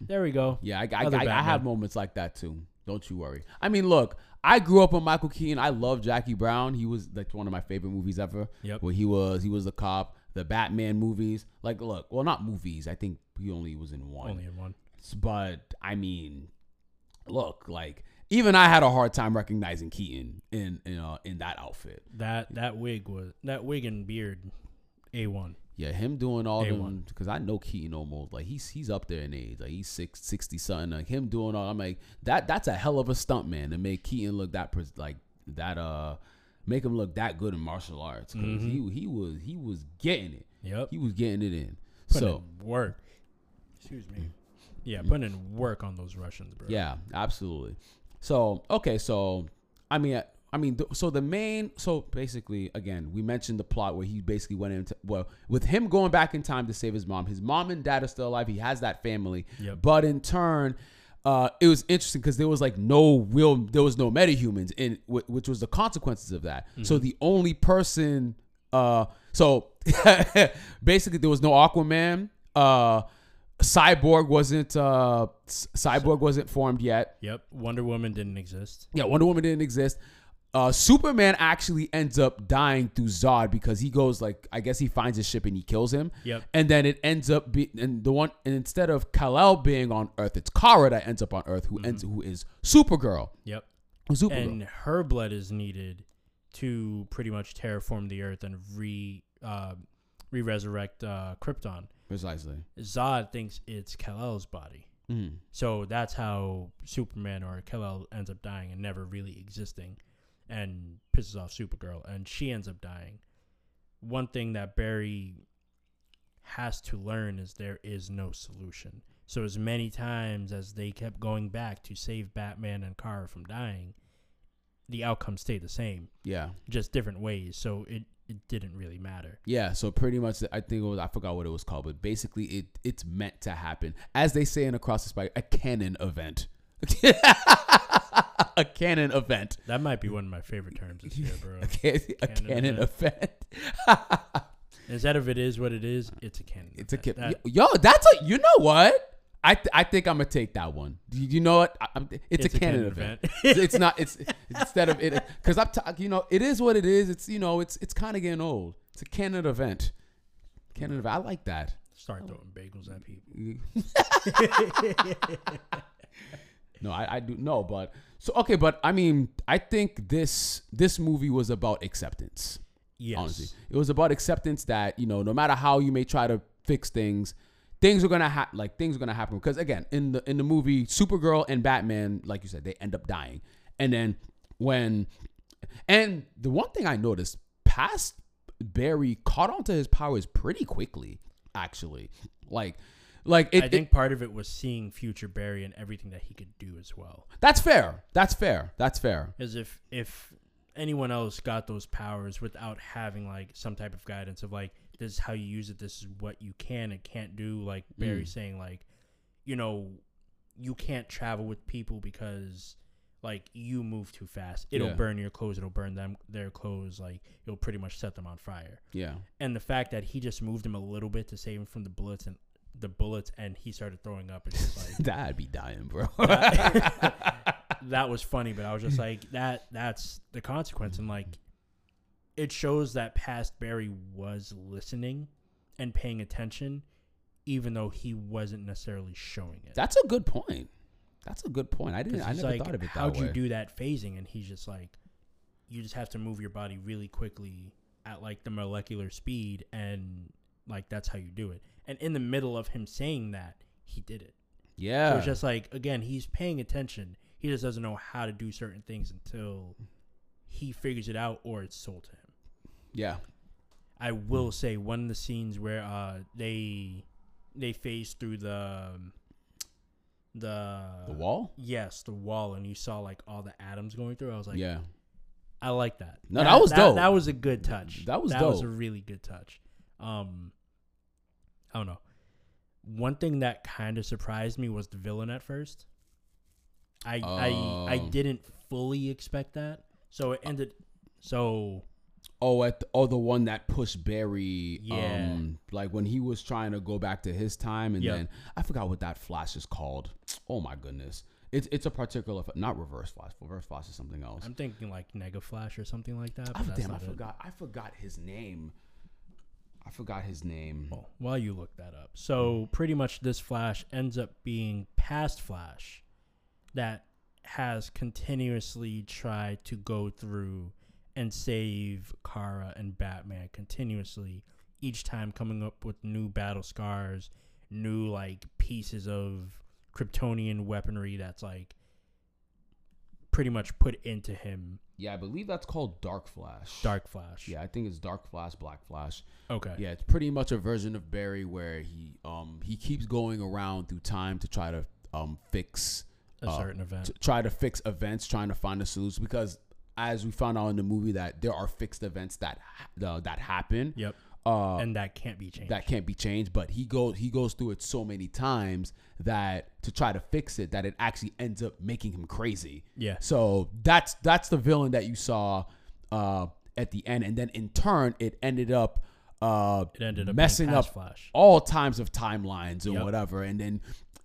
S2: there we go.
S1: Yeah, I, I, I, I have moments like that too. Don't you worry. I mean, look, I grew up on Michael Keaton. I love Jackie Brown. He was like one of my favorite movies ever.
S2: Yep.
S1: Where he was, he was the cop. The Batman movies, like, look, well, not movies. I think he only was in one.
S2: Only in one.
S1: But I mean, look, like, even I had a hard time recognizing Keaton in in uh, in that outfit.
S2: That that wig was that wig and beard, a one.
S1: Yeah, him doing all
S2: A1.
S1: them because I know Keaton almost like he's he's up there in age, like he's six, 60 something. Like him doing all, I'm like that. That's a hell of a stunt man to make Keaton look that pres- like that. Uh, make him look that good in martial arts because
S2: Mhm.
S1: he he was he was getting it.
S2: Yep.
S1: He was getting it in.
S2: Putting
S1: so
S2: in work. Excuse me. Yeah, putting in work on those Russians, bro.
S1: Yeah, absolutely. So okay, so I mean, I mean, so the main, so basically, again, we mentioned the plot where he basically went into well, with him going back in time to save his mom. His mom and dad are still alive. He has that family,
S2: Yep.
S1: but in turn. Uh, it was interesting because there was like no real, there was no metahumans, in wh- which was the consequences of that. So the only person, uh, so basically there was no Aquaman. Uh, Cyborg wasn't uh Cyborg wasn't formed yet.
S2: Yep. Wonder Woman didn't exist.
S1: Yeah, Wonder Woman didn't exist. Uh, Superman actually ends up dying through Zod because he goes like I guess he finds his ship and he kills him.
S2: Yep.
S1: And then it ends up being and the one and instead of Kal-El being on Earth, it's Kara that ends up on Earth who ends who is Supergirl.
S2: Yep.
S1: Supergirl.
S2: And her blood is needed to pretty much terraform the Earth and re uh, re resurrect uh, Krypton.
S1: Precisely.
S2: Zod thinks it's Kal-El's body.
S1: Mm.
S2: So that's how Superman or Kal-El ends up dying and never really existing and pisses off Supergirl and she ends up dying. One thing that Barry has to learn is there is no solution. So as many times as they kept going back to save Batman and Kara from dying, the outcome stayed the same,
S1: Yeah.
S2: just different ways. So it, it didn't really matter.
S1: Yeah, so pretty much, I think it was I forgot what it was called, but basically, it it's meant to happen, as they say in Across the Spike, a canon event, a canon event,
S2: That might be one of my favorite terms this year, bro.
S1: a, can, a
S2: Canon
S1: canon event.
S2: Instead of it is what it is, it's a canon.
S1: it's a
S2: event.
S1: kid.
S2: That-
S1: Yo, that's a. You know what? I th- I think I'm gonna take that one. You, you know what? I, I'm, it's, a canon, event. it's, it's not. It's instead of it because I'm. T- you know, it is what it is. It's you know, it's it's kind of getting old. It's a canon event. Canon event. I like that.
S2: Start throwing bagels at people.
S1: No, I, I do no, but so okay, but I mean, I think this this movie was about acceptance.
S2: Yes.
S1: Honestly, it was about acceptance that you know, no matter how you may try to fix things, things are gonna happen. Like things are gonna happen because again, in the in the movie, Supergirl and Batman, like you said, they end up dying, and then when, and the one thing I noticed, past Barry caught on to his powers pretty quickly, actually. Like, like it,
S2: I
S1: it-
S2: think part of it was seeing future Barry and everything that he could do as well.
S1: that's fair. That's fair. That's fair.
S2: As if if anyone else got those powers without having like some type of guidance of like this is how you use it, this is what you can and can't do. Like Barry
S1: Mm.
S2: saying like, you know, you can't travel with people because like you move too fast. It'll
S1: Yeah.
S2: burn your clothes. It'll burn them their clothes. Like it'll pretty much set them on fire.
S1: Yeah.
S2: And the fact that he just moved him a little bit to save him from the bullets and the bullets, and he started throwing up. It's just like
S1: That'd be dying, bro.
S2: that was funny, but I was just like that. That's the consequence, and like it shows that past Barry was listening and paying attention, even though he wasn't necessarily showing it.
S1: That's a good point. That's a good point. I didn't. I never
S2: like,
S1: thought of it that way.
S2: How'd you do that phasing? And he's just like, you just have to move your body really quickly at like the molecular speed, and like that's how you do it. And in the middle of him saying that, he did it.
S1: yeah.
S2: So it's just like again, he's paying attention. He just doesn't know how to do certain things until he figures it out or it's sold to him.
S1: yeah.
S2: I will say one of the scenes where uh they they phase through the um, the
S1: The wall.
S2: Yes, the wall, and you saw like all the atoms going through. I was like,
S1: yeah.
S2: I like that.
S1: No, that was dope.
S2: That was a good touch.
S1: That was dope.
S2: that was a really good touch. Um, I don't know. One thing that kind of surprised me was the villain at first. I I I
S1: Oh.
S2: didn't fully expect that, so it ended. So
S1: Oh, at the, oh the one that pushed Barry.
S2: Yeah.
S1: Um, like when he was trying to go back to his time, and
S2: Yeah.
S1: then I forgot what that flash is called. Oh my goodness. It's it's a particular not reverse flash. Reverse flash is something else.
S2: I'm thinking like Nega Flash or something like that.
S1: Oh, damn, I
S2: it.
S1: forgot. I forgot his name. Forgot his name.
S2: Oh, well, while you look that up, so pretty much this Flash ends up being past Flash that has continuously tried to go through and save Kara and Batman continuously, each time coming up with new battle scars, new like pieces of Kryptonian weaponry that's like pretty much put into him.
S1: Yeah, I believe that's called Dark Flash.
S2: Dark Flash.
S1: Yeah, I think it's Dark Flash, Black Flash.
S2: Okay.
S1: Yeah, it's pretty much a version of Barry where he um he keeps going around through time to try to um fix
S2: A
S1: uh,
S2: certain event.
S1: to try to fix events, trying to find a solution because as we found out in the movie that there are fixed events that uh, that happen.
S2: Yep.
S1: Uh,
S2: and that can't be changed.
S1: that can't be changed, but he goes he goes through it so many times that to try to fix it that it actually ends up making him crazy.
S2: yeah.
S1: So that's that's the villain that you saw uh, at the end, and then in turn, it ended up uh,
S2: It ended up
S1: messing up
S2: Flash.
S1: all times of timelines and
S2: Yep.
S1: whatever, and then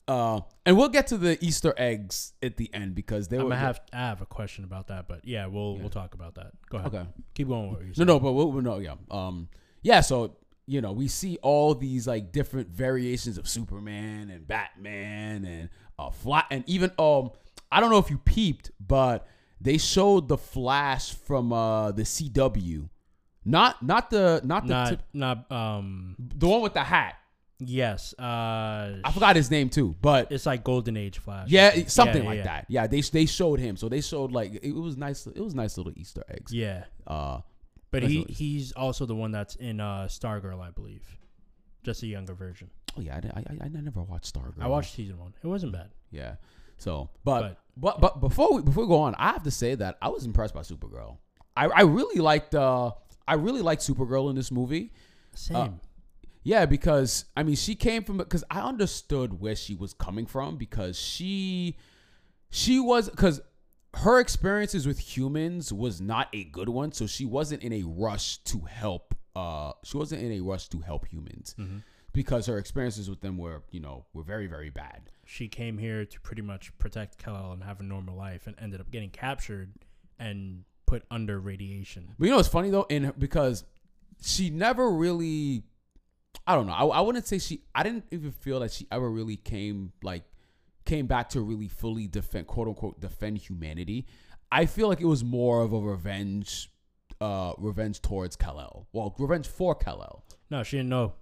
S1: uh, and we'll get to the Easter eggs at the end because they
S2: I'm
S1: were
S2: have I have a question about that, but yeah, we'll we'll talk about that. Go ahead.
S1: okay.
S2: Keep going with what you're
S1: No, no, but we'll, we'll no, yeah, um, yeah. So you know, we see all these like different variations of Superman and Batman and uh, Fly, and even um, I don't know if you peeped, but they showed the Flash from uh the CW, not not the not the
S2: Not
S1: tip-
S2: not um
S1: the one with the hat.
S2: yes. Uh
S1: I forgot his name too, but
S2: it's like Golden Age Flash.
S1: yeah, something
S2: yeah,
S1: like
S2: yeah.
S1: that. Yeah, they they showed him, so they showed like it was nice. It was nice little Easter eggs.
S2: Yeah.
S1: Uh,
S2: But he
S1: what it is.
S2: he's also the one that's in uh Stargirl, I believe. Just a younger version.
S1: oh yeah, I, I, I never watched Stargirl.
S2: I watched season one. It wasn't bad.
S1: Yeah. So, but but but, before we before we go on, I have to say that I was impressed by Supergirl. I I really liked uh I really liked Supergirl in this movie.
S2: Same.
S1: Yeah, because I mean she came from because I understood where she was coming from because she she was because her experiences with humans was not a good one, so she wasn't in a rush to help. Uh, she wasn't in a rush to help humans because her experiences with them were you know were very very bad.
S2: she came here to pretty much protect Kal-El and have a normal life and ended up getting captured and put under radiation.
S1: But you know what's funny though, in because she never really, I don't know. I, I wouldn't say she. I didn't even feel that she ever really came like came back to really fully defend quote unquote defend humanity. I feel like it was more of a revenge, uh, revenge towards Kal-El. Well, revenge for Kal-El.
S2: No, she didn't know.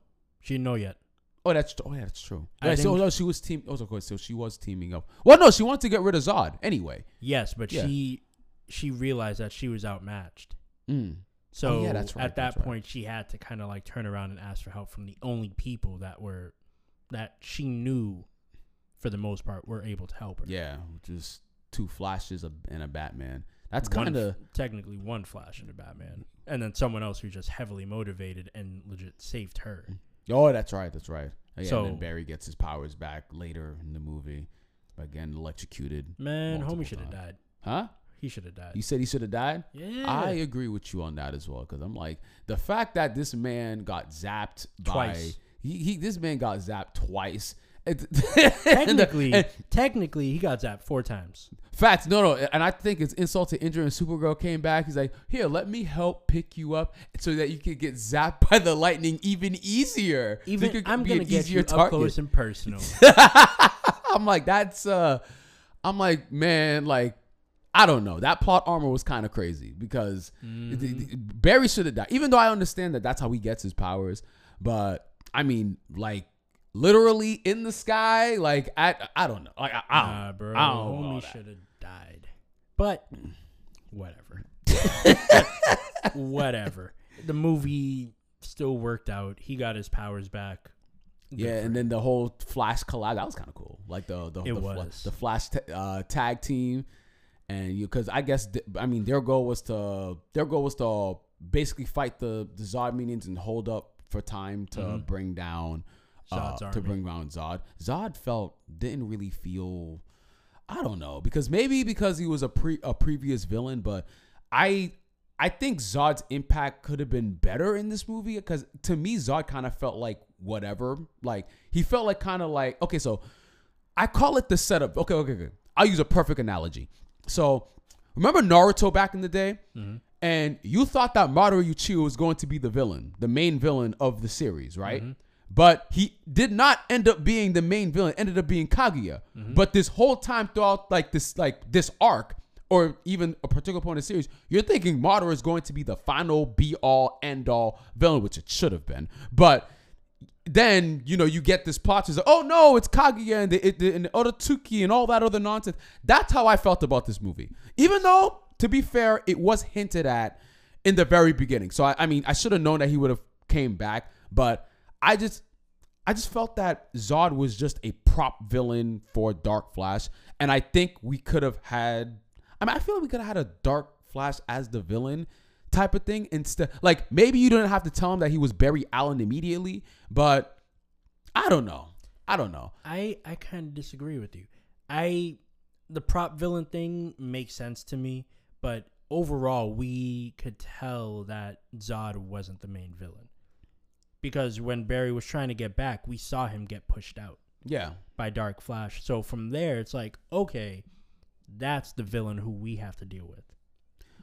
S2: She didn't know yet.
S1: Oh, that's oh yeah, that's true.
S2: I
S1: Yeah, so no, she was team. Oh, of course, so she was teaming up. Well, no, she wanted to get rid of Zod anyway.
S2: Yes, but
S1: Yeah.
S2: she she realized that she was outmatched.
S1: Mm.
S2: So
S1: Oh, yeah, that's right,
S2: at that
S1: right.
S2: point, she had to kind of like turn around and ask for help from the only people that were that she knew, for the most part, were able to help her.
S1: Yeah, which is two flashes and a Batman. That's kind of
S2: technically one Flash and a Batman, and then someone else who just heavily motivated and legit saved her. Mm-hmm.
S1: oh, that's right, that's right. Yeah,
S2: So-
S1: and then Barry gets his powers back later in the movie, by getting electrocuted.
S2: Man, homie should have died.
S1: Huh?
S2: He should have died.
S1: You said he should have died.
S2: yeah,
S1: I agree with you on that as well because I'm like the fact that this man got zapped
S2: Twice.
S1: by he, he this man got zapped twice.
S2: Technically,
S1: and-
S2: technically, he got zapped four times.
S1: Facts, no, no, and I think it's insult to injury. And Supergirl came back. He's like, "Here, let me help pick you up so that you can get zapped by the lightning even easier.
S2: Even
S1: could
S2: I'm gonna get you up close and personal.
S1: I'm like, that's uh, I'm like, man, like, I don't know. That plot armor was kind of crazy because
S2: Mm-hmm.
S1: Barry should have died. Even though I understand that that's how he gets his powers, but I mean, like, literally in the sky, like, I, I don't know. Like, I, I don't,
S2: Nah, bro,
S1: I don't
S2: homie should have died. But whatever. whatever. The movie still worked out. He got his powers back. Good
S1: Yeah, and then the whole Flash collab that was kind of cool. Like the the
S2: It
S1: the, the Flash ta- uh, tag team, and you because I guess th- I mean their goal was to their goal was to basically fight the the Zod minions and hold up for time to
S2: Mhm.
S1: bring down uh, to bring around Zod. Zod felt didn't really feel. I don't know because maybe because he was a pre a previous villain, but I I think Zod's impact could have been better in this movie because to me Zod kind of felt like whatever. Like he felt like kind of like okay, so I call it the setup. Okay, okay, okay. I'll use a perfect analogy. So remember Naruto back in the day, and you thought that Madara Uchiha was going to be the villain, the main villain of the series, right? But he did not end up being the main villain. Ended up being Kaguya. Mm-hmm. But this whole time throughout, like this, like this arc, or even a particular point in the series, you're thinking Madara is going to be the final be all end all villain, which it should have been. But then you know you get this plot twist. Oh no, it's Kaguya and the, and the Otsutsuki and all that other nonsense. That's how I felt about this movie. Even though, to be fair, it was hinted at in the very beginning. So I, I mean, I should have known that he would have came back, but I just. I just felt that Zod was just a prop villain for Dark Flash, and I think we could have had. I mean, I feel like we could have had a Dark Flash as the villain type of thing instead. Like maybe you didn't have to tell him that he was Barry Allen immediately, but I don't know. I don't know.
S2: I I kind of disagree with you. I the prop villain thing makes sense to me, but overall we could tell that Zod wasn't the main villain. Because when Barry was trying to get back, we saw him get pushed out
S1: Yeah,
S2: by Dark Flash. So from there it's like, okay, that's the villain who we have to deal with.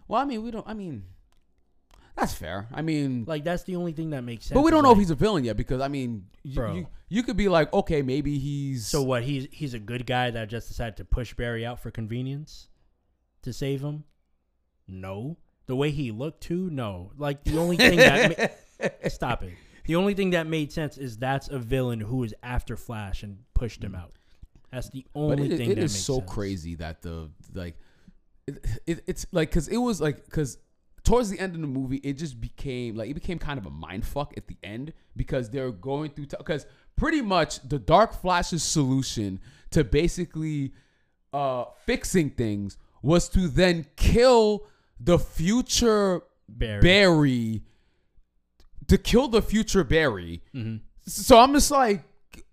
S1: Well, I mean, we don't. I mean, that's fair. I mean,
S2: Like that's the only thing that makes sense.
S1: but we don't know if he's a villain yet because I mean, you,
S2: Bro.
S1: you, you could be like, okay, maybe he's
S2: So what? He's he's a good guy that just decided to push Barry out for convenience to save him. No, the way he looked too. No, like the only thing that ma- stop it. The only thing that made sense is that's a villain who is after Flash and pushed him out. That's the
S1: But
S2: only
S1: it,
S2: thing
S1: it
S2: that
S1: is so
S2: sense.
S1: crazy that the like it, it, it's like because it was like because towards the end of the movie it just became like it became kind of a mind fuck at the end because they're going through because pretty much the dark flash's solution to basically uh fixing things was to then kill the future
S2: Barry.
S1: barry to kill the future barry
S2: Mhm.
S1: so I'm just like,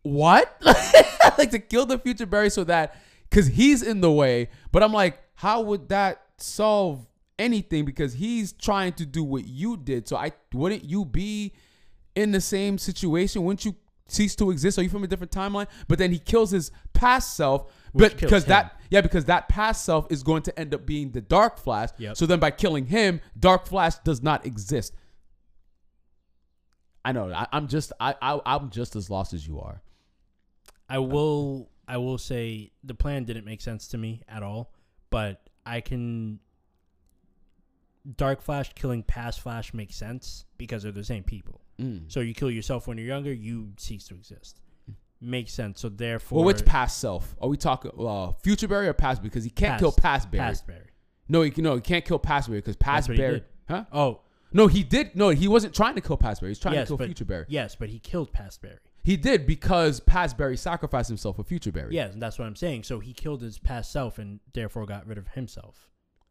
S1: what? like to kill the future Barry so that because he's in the way. But I'm like, how would that solve anything? Because he's trying to do what you did. So I wouldn't you be in the same situation? Wouldn't you cease to exist? Are you from a different timeline? But then he kills his past self.
S2: Which
S1: but because
S2: him.
S1: that yeah, because that past self is going to end up being the Dark Flash.
S2: Yep.
S1: So then by killing him, Dark Flash does not exist. I know. I, I'm just I, I I'm just as lost as you are.
S2: I will I will say the plan didn't make sense to me at all, but I can Dark Flash killing past Flash makes sense because they're the same people.
S1: Mm.
S2: So you kill yourself when you're younger, you cease to exist. Makes sense. So therefore
S1: Well, which past self are we talking? Uh, future Barry or past? Because he can't
S2: Past.
S1: kill past Barry.
S2: past Barry.
S1: No, he no, he can't kill past Barry because past Barry. Huh?
S2: Oh,
S1: No, he did. No, he wasn't trying to kill Past Barry. He's trying
S2: yes,
S1: to kill
S2: but
S1: Future Barry.
S2: yes, but he killed Past Barry.
S1: He did because Past Barry sacrificed himself for Future Barry.
S2: Yes, and that's what I'm saying. So he killed his past self and therefore got rid of himself.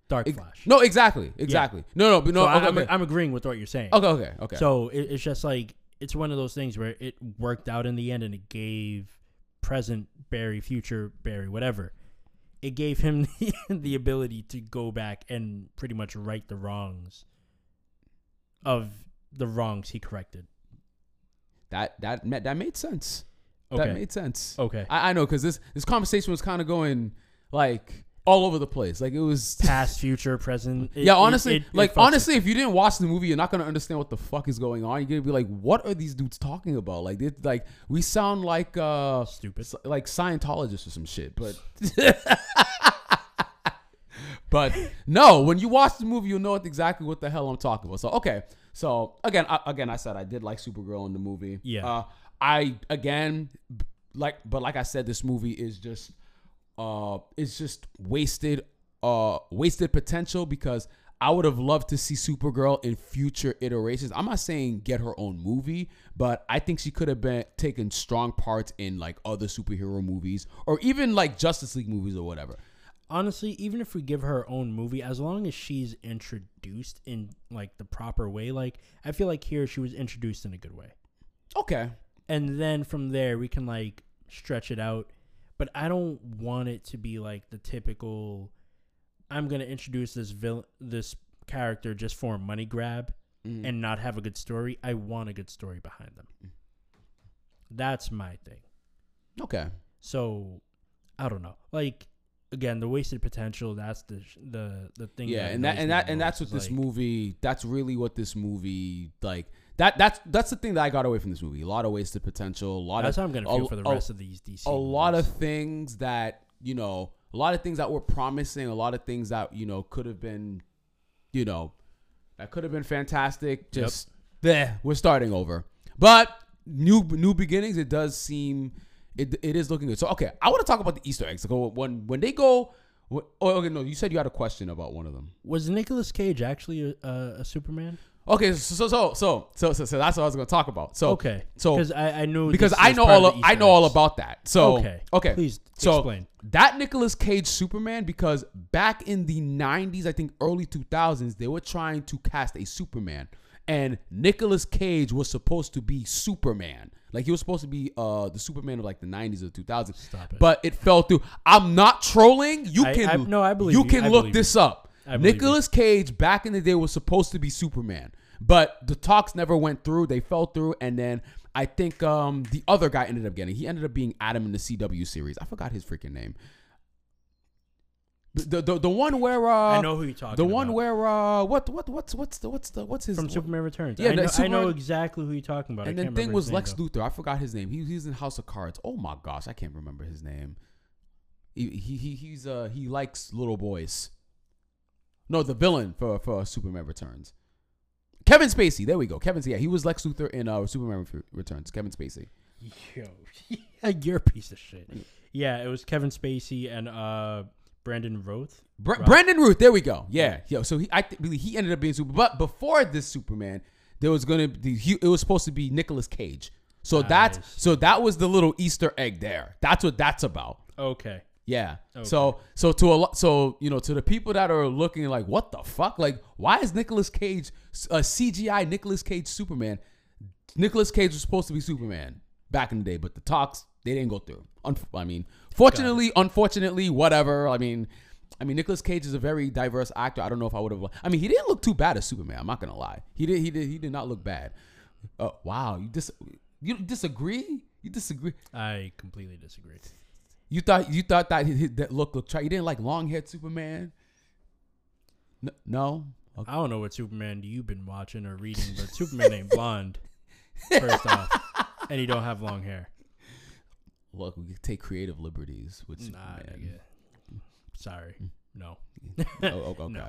S2: Dark Flash.
S1: No, exactly, exactly. No, no, but no.
S2: so I'm,
S1: okay.
S2: I'm agreeing with what you're saying.
S1: okay, okay, okay.
S2: So it, it's just like it's one of those things where it worked out in the end, and it gave present Barry, future Barry, whatever. It gave him the, the ability to go back and pretty much right the wrongs of the wrongs he corrected.
S1: that that ma- that made sense.
S2: Okay.
S1: That made sense.
S2: Okay.
S1: I, I know because this this conversation was kind of going like all over the place. Like it was.
S2: Past, future, present. It-
S1: yeah, honestly,
S2: it- it
S1: like honestly, if you didn't watch the movie, you're not gonna understand what the fuck is going on. You're gonna be like, "What are these dudes talking about?" Like, they, like we sound like uh,
S2: Stupid.
S1: like Scientologists or some shit. But, but no, when you watch the movie, you'll know exactly what the hell I'm talking about. So okay, so again, I, again, I said I did like Supergirl in the movie.
S2: Yeah.
S1: Uh, I again, like, but like I said, this movie is just, uh, it's just wasted, uh, wasted potential because. I would have loved to see Supergirl in future iterations. I'm not saying get her own movie, but I think she could have been taken strong parts in like other superhero movies or even like Justice League movies or whatever.
S2: Honestly, even if we give her her own movie, as long as she's introduced in like the proper way, like I feel like here she was introduced in a good way.
S1: Okay.
S2: And then from there we can like stretch it out. But I don't want it to be like the typical I'm gonna introduce this villain this character just for a money grab
S1: Mhm.
S2: and not have a good story. I want a good story behind them. That's my thing.
S1: Okay.
S2: So I don't know. Like again, the wasted potential. That's the sh- the the thing.
S1: Yeah,
S2: that
S1: and that and that and that's
S2: what
S1: what
S2: is,
S1: this
S2: like,
S1: movie. That's really what this movie like. That that's that's the thing that I got away from this movie. A lot of wasted potential. A lot
S2: That's
S1: of
S2: how I'm gonna
S1: a-
S2: feel for the
S1: a-
S2: rest of these DC.
S1: a lot of things that you know a lot of things that were promising a lot of things that you know could have been you know that could have been fantastic
S2: Yep.
S1: just there we're starting over but new new beginnings it does seem it, it is looking good so okay i want to talk about the easter eggs so when when they go oh okay no you said you had a question about one of them
S2: was Nicolas Cage actually a, a, Superman?
S1: okay so so so so so so, so that's what i was going to talk about so
S2: okay,
S1: so
S2: because I, I knew
S1: because I know all
S2: of
S1: of, I know all about that. So
S2: okay,
S1: okay,
S2: please
S1: so
S2: explain.
S1: that Nicolas Cage Superman because back in the 90s, I think early 2000s, they were trying to cast a Superman and Nicolas Cage was supposed to be Superman. Like he was supposed to be uh the Superman of like the 90s or 2000s.
S2: Stop it.
S1: But it fell through. I'm not trolling. You
S2: I-
S1: can
S2: I- no, I believe
S1: you
S2: you.
S1: can
S2: I
S1: look
S2: believe
S1: this up.
S2: I believe you.
S1: Cage back in the day was supposed to be Superman, but the talks never went through. They fell through, and then I think um the other guy ended up getting. He ended up being Atom in the CW series. I forgot his freaking name. The the, the, one where uh
S2: I know who you're talking.
S1: the one
S2: about.
S1: where uh what what what's what's the what's the what's his
S2: from Superman Returns.
S1: Yeah,
S2: I know,
S1: the
S2: I know exactly who you're talking about. I
S1: and then thing was Lex
S2: though.
S1: Luthor. I forgot his name. He, he's in House of Cards. Oh my gosh, I can't remember his name. He, he, he he's uh he likes little boys. No, the villain for for Superman Returns. Kevin Spacey. There we go. Kevin. Yeah, he was Lex Luthor in uh Superman Returns. Kevin Spacey.
S2: Yo, you're a piece of shit. Yeah, it was Kevin Spacey and uh Brandon Roth.
S1: Br-. Brandon Routh. There we go. Yeah. Yo. So he I th- he ended up being super. But before this Superman, there was gonna be he, it was supposed to be Nicolas Cage. So ah,
S2: that's
S1: so that was the little Easter egg there. That's what that's about.
S2: Okay.
S1: Yeah.
S2: Okay.
S1: So so to a lot so you know to the people that are looking like what the fuck like why is Nicolas Cage a CGI Nicolas Cage Superman? Nicolas Cage was supposed to be Superman back in the day, but the talks they didn't go through. Unf- I mean, fortunately, unfortunately, whatever. I mean, I mean Nicolas Cage is a very diverse actor. I don't know if I would have. I mean, he didn't look too bad as Superman. I'm not gonna lie. He did. He did. He did not look bad. Uh, wow. You dis. You disagree? You disagree?
S2: I completely disagree.
S1: You thought you thought that his, that look looked. You didn't like long haired Superman. N- no. Okay.
S2: I don't know what Superman you've been watching or reading, but Superman ain't blonde. First off, and he don't have long hair.
S1: Look, we could take creative liberties with
S2: Nah,
S1: Superman.
S2: nigga. Sorry, no.
S1: oh, okay.
S2: No.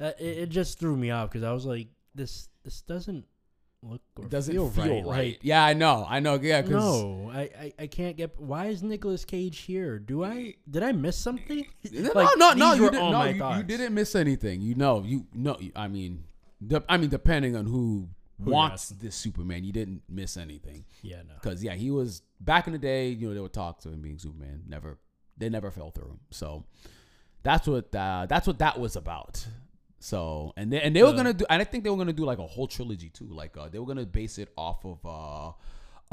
S2: Uh, it, it just threw me off because I was like, this this doesn't look or
S1: It doesn't
S2: feel,
S1: feel,
S2: right.
S1: right.
S2: Like,
S1: yeah, I know. I know. Yeah, because
S2: no, I, I I can't get. Why is Nicolas Cage here? Do I did I miss something?
S1: No,
S2: Like,
S1: no, no, you didn't. No, you, you didn't miss anything. You know, you know. I mean, De- I mean, depending on who, wants this Superman, you didn't miss anything.
S2: Yeah, no.
S1: Because yeah, he was back in the day. You know, they would talk to him being Superman. Never, they never fell through. So that's what uh, that's what that was about. So and they, and they were gonna do, and I think they were gonna do like a whole trilogy too. Like uh, they were gonna base it off of uh,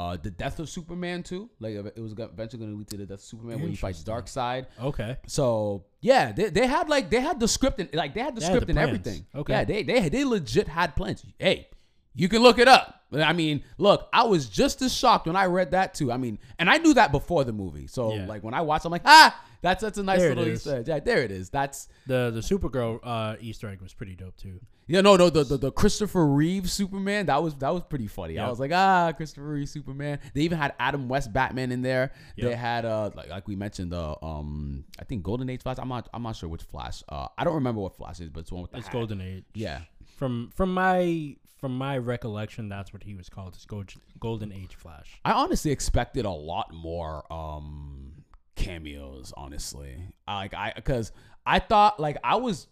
S1: uh, the death of Superman too. Like it was eventually gonna lead to the death of Superman when he fights
S2: Interesting.
S1: Darkseid.
S2: Okay.
S1: So yeah, they, they had like they had the script and like they had the
S2: They had
S1: script
S2: the
S1: and
S2: plans.
S1: everything.
S2: Okay.
S1: Yeah, they they they legit had plans. Hey, you can look it up. I mean, look, I was just as shocked when I read that too. I mean, and I knew that before the movie. So
S2: Yeah.
S1: like when I watched, I'm like, ah, that's that's a nice
S2: There
S1: little. Easter egg. Yeah, there it is. That's
S2: The the Supergirl uh, Easter egg was pretty dope too.
S1: yeah, no, no, the, the the Christopher Reeve Superman that was that was pretty funny. I was like, ah, Christopher Reeve Superman. They even had Adam West Batman in there. They had uh like like we mentioned the um I think Golden Age Flash. I'm not I'm not sure which Flash. Uh, I don't remember what Flash is, but it's one with the
S2: It's
S1: hat.
S2: Golden Age.
S1: Yeah.
S2: From from my from my recollection, that's what he was called. Gold, Golden Age Flash.
S1: I honestly expected a lot more um cameos. Honestly, I, like I because I thought like I was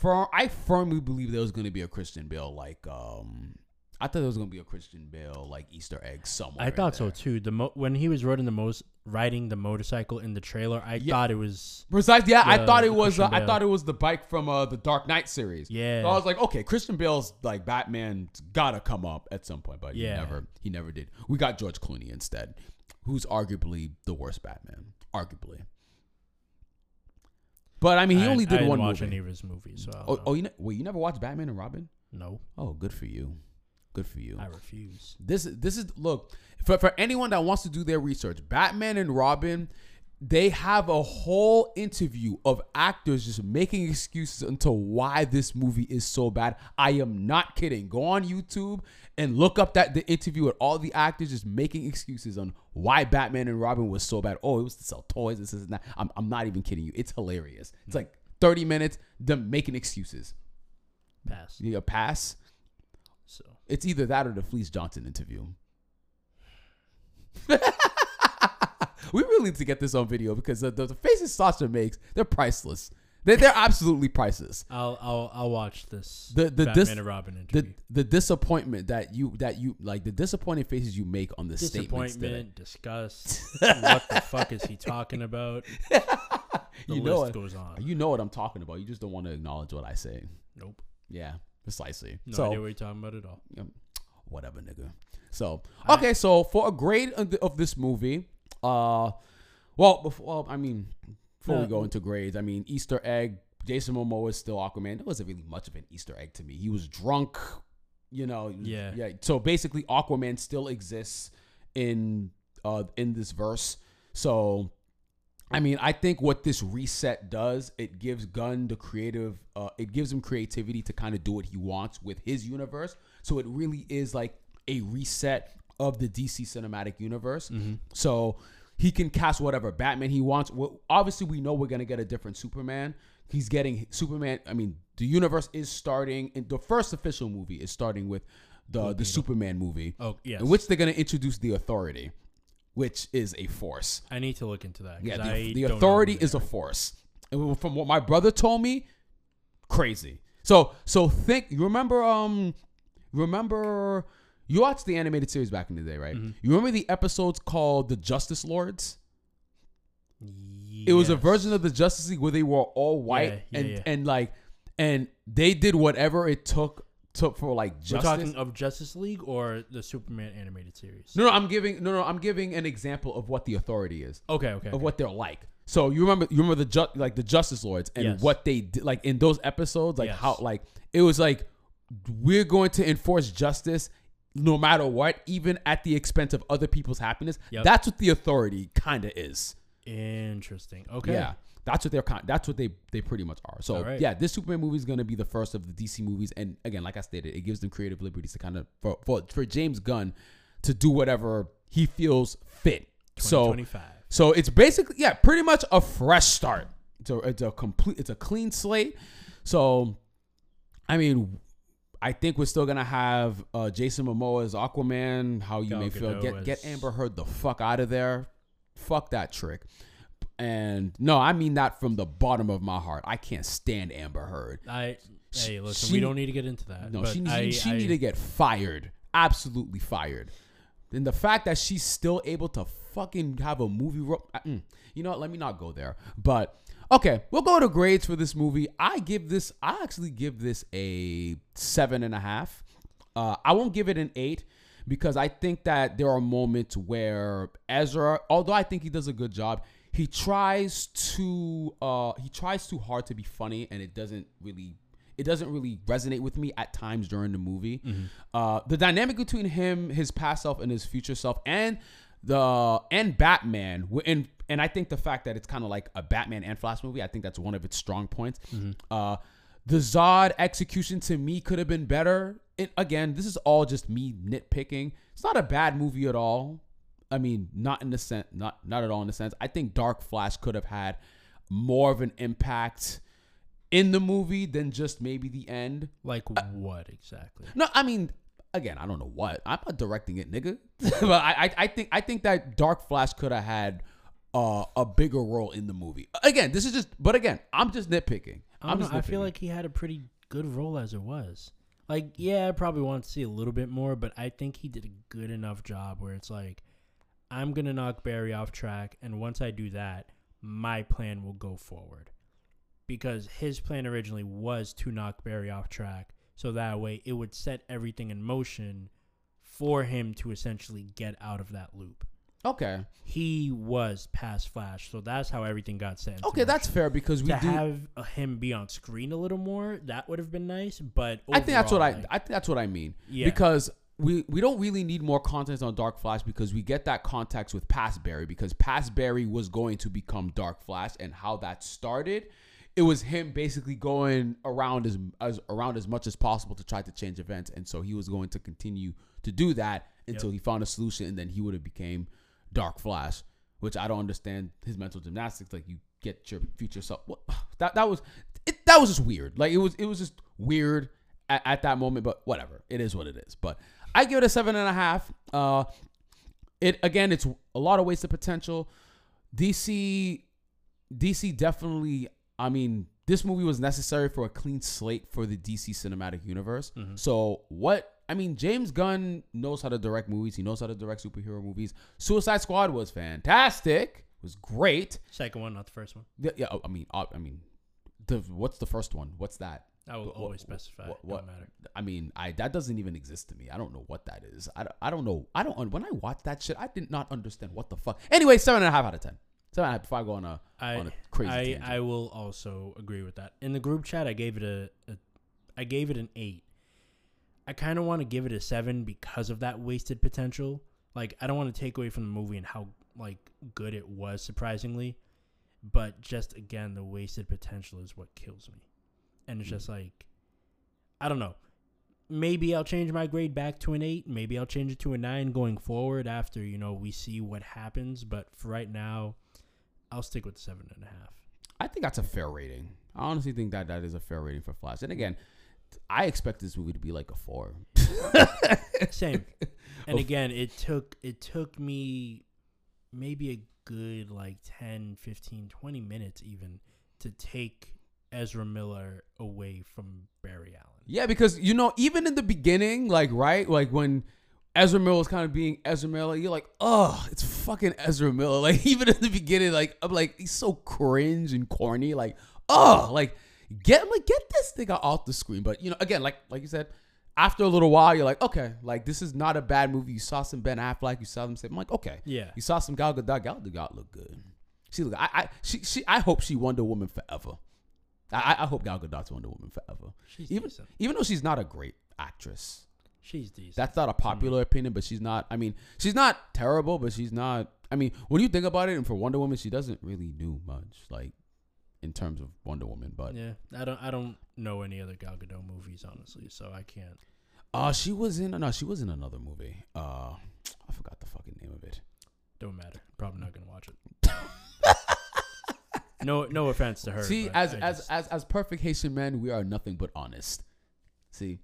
S1: firm. I firmly believe there was going to be a Christian Bale like um. I thought there was gonna be a Christian Bale like Easter egg somewhere.
S2: I thought so too. The mo- when he was riding the most riding the motorcycle in the trailer, I
S1: Yeah.
S2: thought it was
S1: Precisely. Yeah, I thought it
S2: the
S1: was. Uh,
S2: Christian
S1: I
S2: Bale.
S1: thought it was the bike from uh, the Dark Knight series.
S2: Yeah.
S1: So I was like, okay, Christian Bale's like Batman's gotta come up at some point, but
S2: Yeah.
S1: he never. He never did. We got George Clooney instead, who's arguably the worst Batman. Arguably. But I mean, he
S2: I-
S1: only
S2: I
S1: did
S2: didn't
S1: one
S2: watch
S1: movie.
S2: any of his movies. So I don't
S1: oh,
S2: know.
S1: oh, you ne- wait, you never watched Batman and Robin?
S2: no,
S1: Oh, good for you. Good for you.
S2: I refuse.
S1: This is this is look for for anyone that wants to do their research. Batman and Robin, they have a whole interview of actors just making excuses until why this movie is so bad. I am not kidding. Go on YouTube and look up that the interview with all the actors just making excuses on why Batman and Robin was so bad. Oh, it was to sell toys. This is that. I'm I'm not even kidding you. It's hilarious. It's like 30 minutes them making excuses.
S2: Pass.
S1: You a pass.
S2: So
S1: It's either that or the Fleece Johnson interview. we really need to get this on video because the, the, the faces Sasha makes, they're priceless. They're, they're absolutely priceless.
S2: I'll I'll I'll watch this.
S1: The- the
S2: Batman
S1: dis-
S2: and Robin interview.
S1: the disappointment that you that you like the disappointing faces you make on the statements
S2: Disappointment, disgust. what the fuck is he talking about? The
S1: you
S2: list
S1: know what,
S2: goes on.
S1: you know what I'm talking about. You just don't want to acknowledge what I say.
S2: Nope.
S1: Yeah, precisely.
S2: No
S1: so
S2: idea what you're talking about at all.
S1: Um, whatever, nigga. So okay, so for a grade of, the, of this movie, uh, well, before well, I mean, before we
S2: Uh,
S1: go into grades, I mean, Easter egg. Jason Momoa is still Aquaman. There wasn't really much of an Easter egg to me. He was drunk, you know.
S2: Yeah.
S1: yeah. So basically, Aquaman still exists in uh in this verse. So I mean, I think what this reset does, it gives Gunn the creative, uh, it gives him creativity to kind of do what he wants with his universe. So it really is like a reset of the DC cinematic universe. So he can cast whatever Batman he wants. Well, obviously, we know we're gonna get a different Superman. He's getting Superman. I mean, the universe is starting. In the first official movie is starting with the the Superman movie,
S2: Oh yes.
S1: in which they're gonna introduce the Authority, which is a force.
S2: I need to look into that.
S1: Yeah, the, the authority is a force. And from what my brother told me, crazy. So so think you remember um remember you watched the animated series back in the day, right?
S2: Mm-hmm.
S1: You remember the episodes called the Justice Lords? It was a version of the Justice League where they were all white
S2: Yeah, yeah,
S1: and
S2: yeah.
S1: and like and they did whatever it took took for like
S2: We're talking of Justice League or the Superman animated series.
S1: no, no, I'm giving no, no, I'm giving an example of what the authority is.
S2: Okay, okay.
S1: of
S2: okay.
S1: what they're like. So you remember you remember the ju- like the Justice Lords and
S2: Yes.
S1: what they did like in those episodes like
S2: Yes.
S1: how like it was like we're going to enforce justice no matter what even at the expense of other people's happiness.
S2: Yep.
S1: That's what the authority kind of is.
S2: Interesting. Okay.
S1: Yeah. That's what they're kind. That's what they they pretty much are. So
S2: right.
S1: yeah, this Superman movie is gonna be the first of the DC movies, and again, like I stated, it gives them creative liberties to kind of for for, for James Gunn to do whatever he feels fit. So
S2: 2025.
S1: so it's basically yeah, pretty much a fresh start. It's a it's a complete it's a clean slate. So I mean I think we're still gonna have uh, Jason Momoa as Aquaman. How you
S2: Gal
S1: may feel
S2: Gadot
S1: get get Amber Heard the fuck out of there. Fuck that trick. And no, I mean that from the bottom of my heart. I can't stand Amber Heard.
S2: I
S1: She-
S2: hey, listen,
S1: she-
S2: we don't need to get into that.
S1: No, she
S2: I,
S1: she
S2: I,
S1: need to get fired. Absolutely fired. And the fact that she's still able to fucking have a movie, ro- uh, mm, you know, what, let me not go there. But okay, we'll go to grades for this movie. I give this, I actually give this a seven and a half. Uh, I won't give it an eight because I think that there are moments where Ezra, although I think he does a good job, he tries to uh, he tries too hard to be funny, and it doesn't really it doesn't really resonate with me at times during the movie. Uh, the dynamic between him, his past self, and his future self, and the and Batman, and and I think the fact that it's kind of like a Batman and Flash movie, I think that's one of its strong points. Uh, the Zod execution to me could have been better. It, again, this is all just me nitpicking. It's not a bad movie at all. I mean, not in the sense, not not at all in the sense. I think Dark Flash could have had more of an impact in the movie than just maybe the end.
S2: like what exactly?
S1: No, I mean, again, I don't know what. I'm not directing it, nigga. but I, I, I think, I think that Dark Flash could have had uh, a bigger role in the movie. Again, this is just, but again, I'm just nitpicking.
S2: I,
S1: I'm
S2: don't
S1: just
S2: know, I feel like he had a pretty good role as it was. Like, yeah, I probably want to see a little bit more, but I think he did a good enough job where it's like, I'm gonna knock Barry off track, and once I do that, my plan will go forward. Because his plan originally was to knock Barry off track, so that way it would set everything in motion for him to essentially get out of that loop.
S1: Okay,
S2: He was past Flash, so that's how everything got set.
S1: okay, that's fair because we
S2: to
S1: do.
S2: have uh, him be on screen a little more, that would have been nice. But
S1: I think that's what I,
S2: like,
S1: I think that's what I mean.
S2: Yeah.
S1: Because we we don't really need more content on Dark Flash because we get that context with Past Barry because Past Barry was going to become Dark Flash and how that started. It was him basically going around as, as around as much as possible to try to change events, and so he was going to continue to do that until he found a solution, and then he would have became Dark Flash, which I don't understand his mental gymnastics. Like you get your future self. What, that that was it. That was just weird. Like it was it was just weird at, at that moment. But whatever, it is what it is. But I give it a seven and a half. Uh, it again, it's a lot of wasted potential. DC, DC definitely. I mean, this movie was necessary for a clean slate for the DC cinematic universe. So what? I mean, James Gunn knows how to direct movies. He knows how to direct superhero movies. Suicide Squad was fantastic. Was great.
S2: second one, not the first one.
S1: Yeah, yeah oh, I mean, I mean, the what's the first one? What's that?
S2: I will
S1: What-
S2: always specify.
S1: what- what-
S2: matter.
S1: I mean, I that doesn't even exist to me. I don't know what that is. I, don't- I don't know. I don't. When I watched that shit, I did not understand what the fuck. Anyway, seven and a half out of ten. Seven and a half. Before I go on a
S2: I
S1: on a crazy
S2: I,
S1: tangent.
S2: I will also agree with that. In the group chat, I gave it a, a I gave it an eight. I kind of want to give it a seven because of that wasted potential. Like I don't want to take away from the movie and how like good it was, surprisingly, but just again the wasted potential is what kills me, and it's hmm. just like I don't know. Maybe I'll change my grade back to an eight. Maybe I'll change it to a nine going forward after you know we see what happens. But for right now, I'll stick with seven and a half.
S1: I think that's a fair rating. I honestly think that that is a fair rating for Flash. And again, I expect this movie to be like a four.
S2: Same. And again, it took it took me maybe a good like 10, 15, 20 minutes even to take Ezra Miller away from Barry Allen.
S1: Yeah, because you know, even in the beginning, like right, like when Ezra Miller was kind of being Ezra Miller, you're like, oh, it's fucking Ezra Miller. Like even in the beginning, like I'm like, he's so cringe and corny. Like, oh, like get like get this nigga off the screen. But you know, again, like like you said, after a little while, you're like, okay, like this is not a bad movie. You saw some Ben Affleck, you saw them say, I'm like, okay,
S2: Yeah.
S1: You saw some Gal Gadot. Gal Gadot look good. She look. I, I she she. I hope she Wonder Woman forever. I I hope Gal Gadot's Wonder Woman forever.
S2: She's
S1: even
S2: decent.
S1: even though she's not a great actress,
S2: She's decent.
S1: that's not a popular mm. opinion. But she's not. I mean, she's not terrible, but she's not. I mean, when you think about it, and for Wonder Woman, she doesn't really do much, like in terms of Wonder Woman. But
S2: yeah, I don't I don't know any other Gal Gadot movies honestly, so I can't.
S1: uh, she was in. No, she was in another movie. Uh, I forgot the fucking name of it.
S2: Don't matter. Probably not gonna watch it. no, no offense to her.
S1: See, as
S2: I
S1: as
S2: just-
S1: as as perfect Haitian men, we are nothing but honest. See,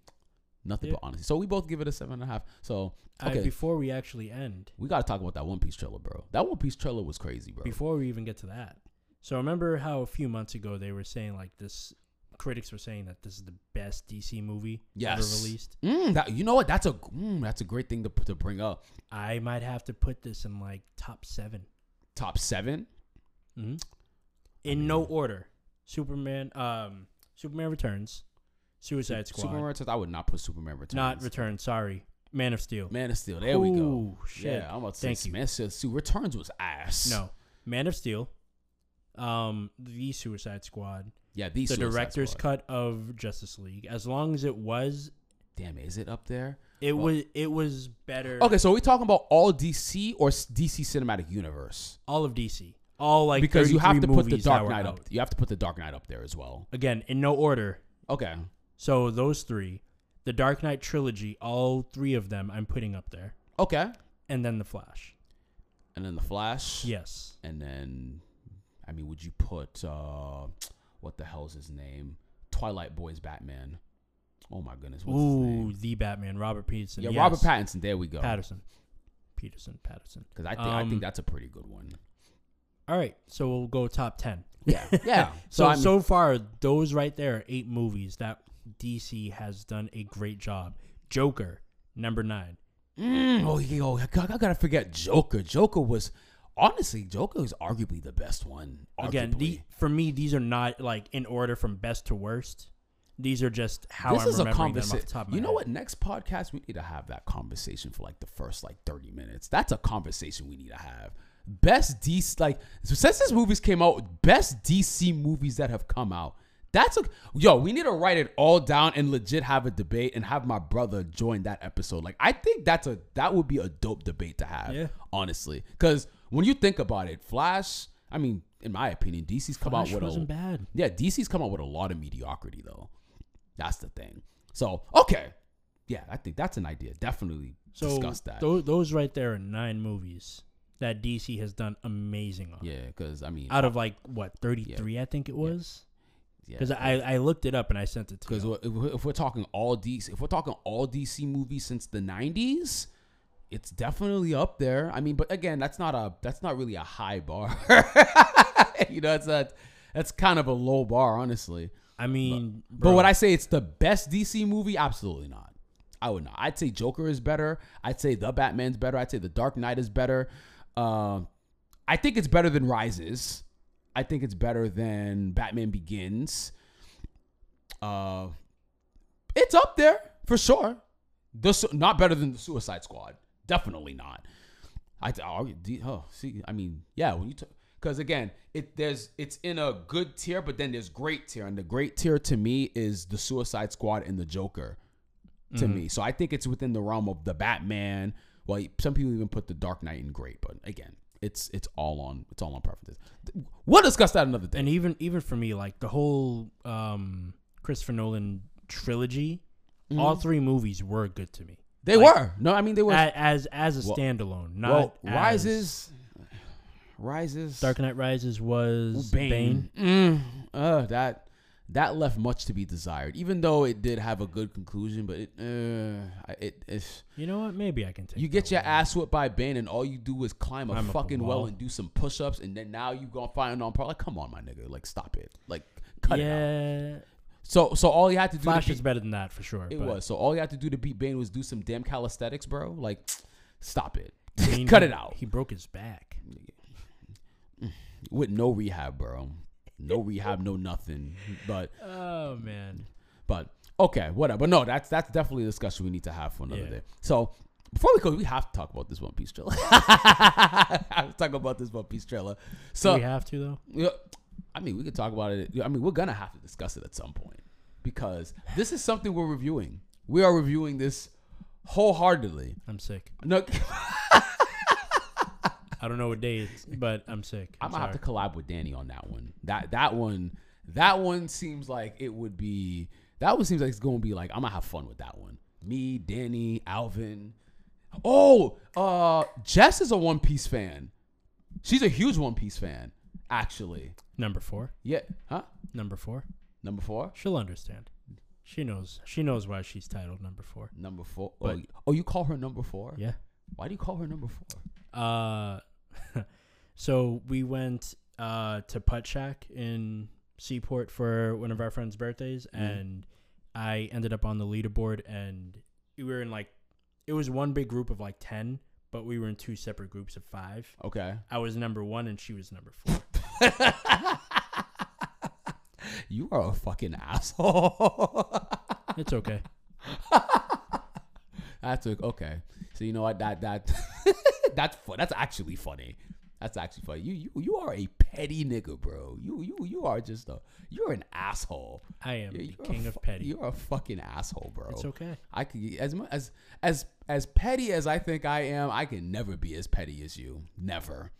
S1: Nothing
S2: Yeah.
S1: but honesty. So we both give it a seven and a half. So okay,
S2: before we actually end,
S1: we got to talk about that One Piece trailer, bro. That One Piece trailer was crazy, bro.
S2: before we even get to that, so remember how a few months ago they were saying like this, critics were saying that this is the best DC movie ever released.
S1: Mm, that, you know what? That's a mm, that's a great thing to to bring up.
S2: I might have to put this in like top seven.
S1: Top seven.
S2: hmm In no order: Superman, um, Superman Returns, Suicide Squad,
S1: Superman Returns. I would not put Superman Returns.
S2: not Returns. Sorry, Man of Steel.
S1: Man of Steel. There we go.
S2: Shit.
S1: Yeah, I'm about to say
S2: Thank you.
S1: Man of Steel. Returns was ass.
S2: No, Man of Steel. Um, the Suicide Squad,
S1: Yeah, these
S2: the director's cut of Justice League. As long as it was,
S1: Damn, is it up there?
S2: it
S1: Well-
S2: was it was better.
S1: Okay, so are we talking about all DC or DC Cinematic Universe?
S2: all of DC, all like
S1: because you have to put the Dark Knight up. You have to put the Dark Knight up there as well.
S2: again in no order.
S1: Okay.
S2: So those three, the Dark Knight trilogy, all three of them, I'm putting up there,
S1: Okay.
S2: and then the Flash.
S1: And then the Flash.
S2: Yes,
S1: And then, I mean, would you put uh, what the hell's his name? Twilight Boys Batman. Oh my goodness, what's his
S2: ooh, the Batman, Robert Pattinson.
S1: Yeah,
S2: yes.
S1: Robert Pattinson. There we go.
S2: Patterson, Peterson, Patterson.
S1: Because I think I
S2: Um,
S1: think that's a pretty good one.
S2: All right, so we'll go top ten.
S1: Yeah, yeah.
S2: So
S1: I mean-
S2: so far, those right there are eight movies that DC has done a great job. Joker, number nine.
S1: Mm, oh, yo, I I gotta forget Joker. Joker was honestly, Joker is arguably the best one.
S2: Again, the, for me, these are not like in order from best to worst. These are just how
S1: this
S2: I'm
S1: is a
S2: them
S1: conversation.
S2: top of my
S1: You know
S2: head.
S1: what? Next podcast, we need to have that conversation for like the first like thirty minutes. That's a conversation we need to have. Best DC like since this movies came out, best DC movies that have come out. That's a yo. We need to write it all down and legit have a debate and have my brother join that episode. Like I think that's a that would be a dope debate to have.
S2: Yeah.
S1: honestly, because when you think about it, Flash. I mean, in my opinion, DC's come
S2: Flash
S1: out with a
S2: wasn't bad.
S1: yeah, DC's come out with a lot of mediocrity though. That's the thing. So okay, yeah, I think that's an idea. Definitely
S2: So
S1: discuss that.
S2: tho- those right there are nine movies that DC has done amazing on.
S1: yeah, because I mean,
S2: Out of like what thirty three, I think it was.
S1: yeah,
S2: Because I, I looked it up and I sent it to
S1: because
S2: you.
S1: if, if we're talking all DC, if we're talking all DC movies since the '90s, it's definitely up there. I mean, but again, that's not a that's not really a high bar. you know, it's a that's kind of a low bar, honestly.
S2: I mean,
S1: But would I say it's the best DC movie? Absolutely not. I would not. I'd say Joker is better. I'd say The Batman's better. I'd say The Dark Knight is better. Uh, I think it's better than Rises. I think it's better than Batman Begins. Uh, it's up there for sure. The not better than the Suicide Squad. Definitely not. I th- Oh, see, I mean, yeah. When you because again, it there's it's in a good tier, but then there's great tier, and the great tier to me is the Suicide Squad and the Joker. To me, so I think it's within the realm of the Batman. Well, some people even put the Dark Knight in great, but again, it's it's all on it's all on preferences. We'll discuss that another day.
S2: and even even for me, like the whole um, Christopher Nolan trilogy, all three movies were good to me.
S1: They
S2: like-
S1: were no, I mean they were.
S2: As as a
S1: Well-
S2: standalone, not
S1: well, rises, rises,
S2: Dark Knight Rises was Bane.
S1: Bane. Mm, uh, that that left much to be desired. Even though it did have a good conclusion, but it uh, it it's,
S2: You know what? Maybe I can take.
S1: you get your
S2: one.
S1: ass whipped by Bane, and all you do is climb a
S2: up a
S1: fucking well and do some push-ups, and then now you gonna find on par. Like, come on, my nigga, like stop it, like cut it out. So so all you had to do
S2: Flash
S1: to
S2: is
S1: beat,
S2: better than that for sure.
S1: it
S2: but
S1: was so all you had to do to beat Bane was do some damn calisthenics, bro. Like, stop it,
S2: mean,
S1: cut it out
S2: He broke his back.
S1: with no rehab, bro. No rehab, no nothing. But
S2: Oh man.
S1: But okay, whatever. But no, that's that's definitely a discussion we need to have for another
S2: Yeah.
S1: day. So before we go, we have to talk about this One Piece trailer. I have to talk about this One Piece trailer.
S2: Do
S1: So
S2: we have to though.
S1: I mean, we could talk about it. I mean, we're gonna have to discuss it at some point because this is something we're reviewing. We are reviewing this wholeheartedly.
S2: I'm sick.
S1: No,
S2: I don't know what day it's, but I'm sick.
S1: I'm
S2: I'm
S1: gonna have to collab with Danny on that one. That that one, that one seems like it would be. That one seems like it's gonna be like I'm gonna have fun with that one. Me, Danny, Alvin. Oh, uh, Jess is a One Piece fan. She's a huge One Piece fan, actually.
S2: Number four.
S1: Yeah, huh?
S2: Number four.
S1: Number four.
S2: She'll understand. She knows. She knows why she's titled number four.
S1: Number four.
S2: But-
S1: oh, you- oh, you call her number four?
S2: Yeah.
S1: Why do you call her number four?
S2: Uh, so we went uh to Puttshack in Seaport for one of our friends' birthdays,
S1: Mm.
S2: and I ended up on the leaderboard, and we were in like it was one big group of like ten, but we were in two separate groups of five.
S1: Okay.
S2: I was number one, and she was number four.
S1: you are a fucking asshole.
S2: it's okay.
S1: That's okay. So you know what? That that that's fun. That's actually funny. That's actually funny. You you you are a petty nigga, bro. You you you are just a you're an asshole.
S2: I am
S1: You're,
S2: the
S1: you're
S2: king of
S1: fu-
S2: petty.
S1: You're a fucking asshole, bro.
S2: It's okay.
S1: I could as mu- as as as petty as I think I am. I can never be as petty as you. Never,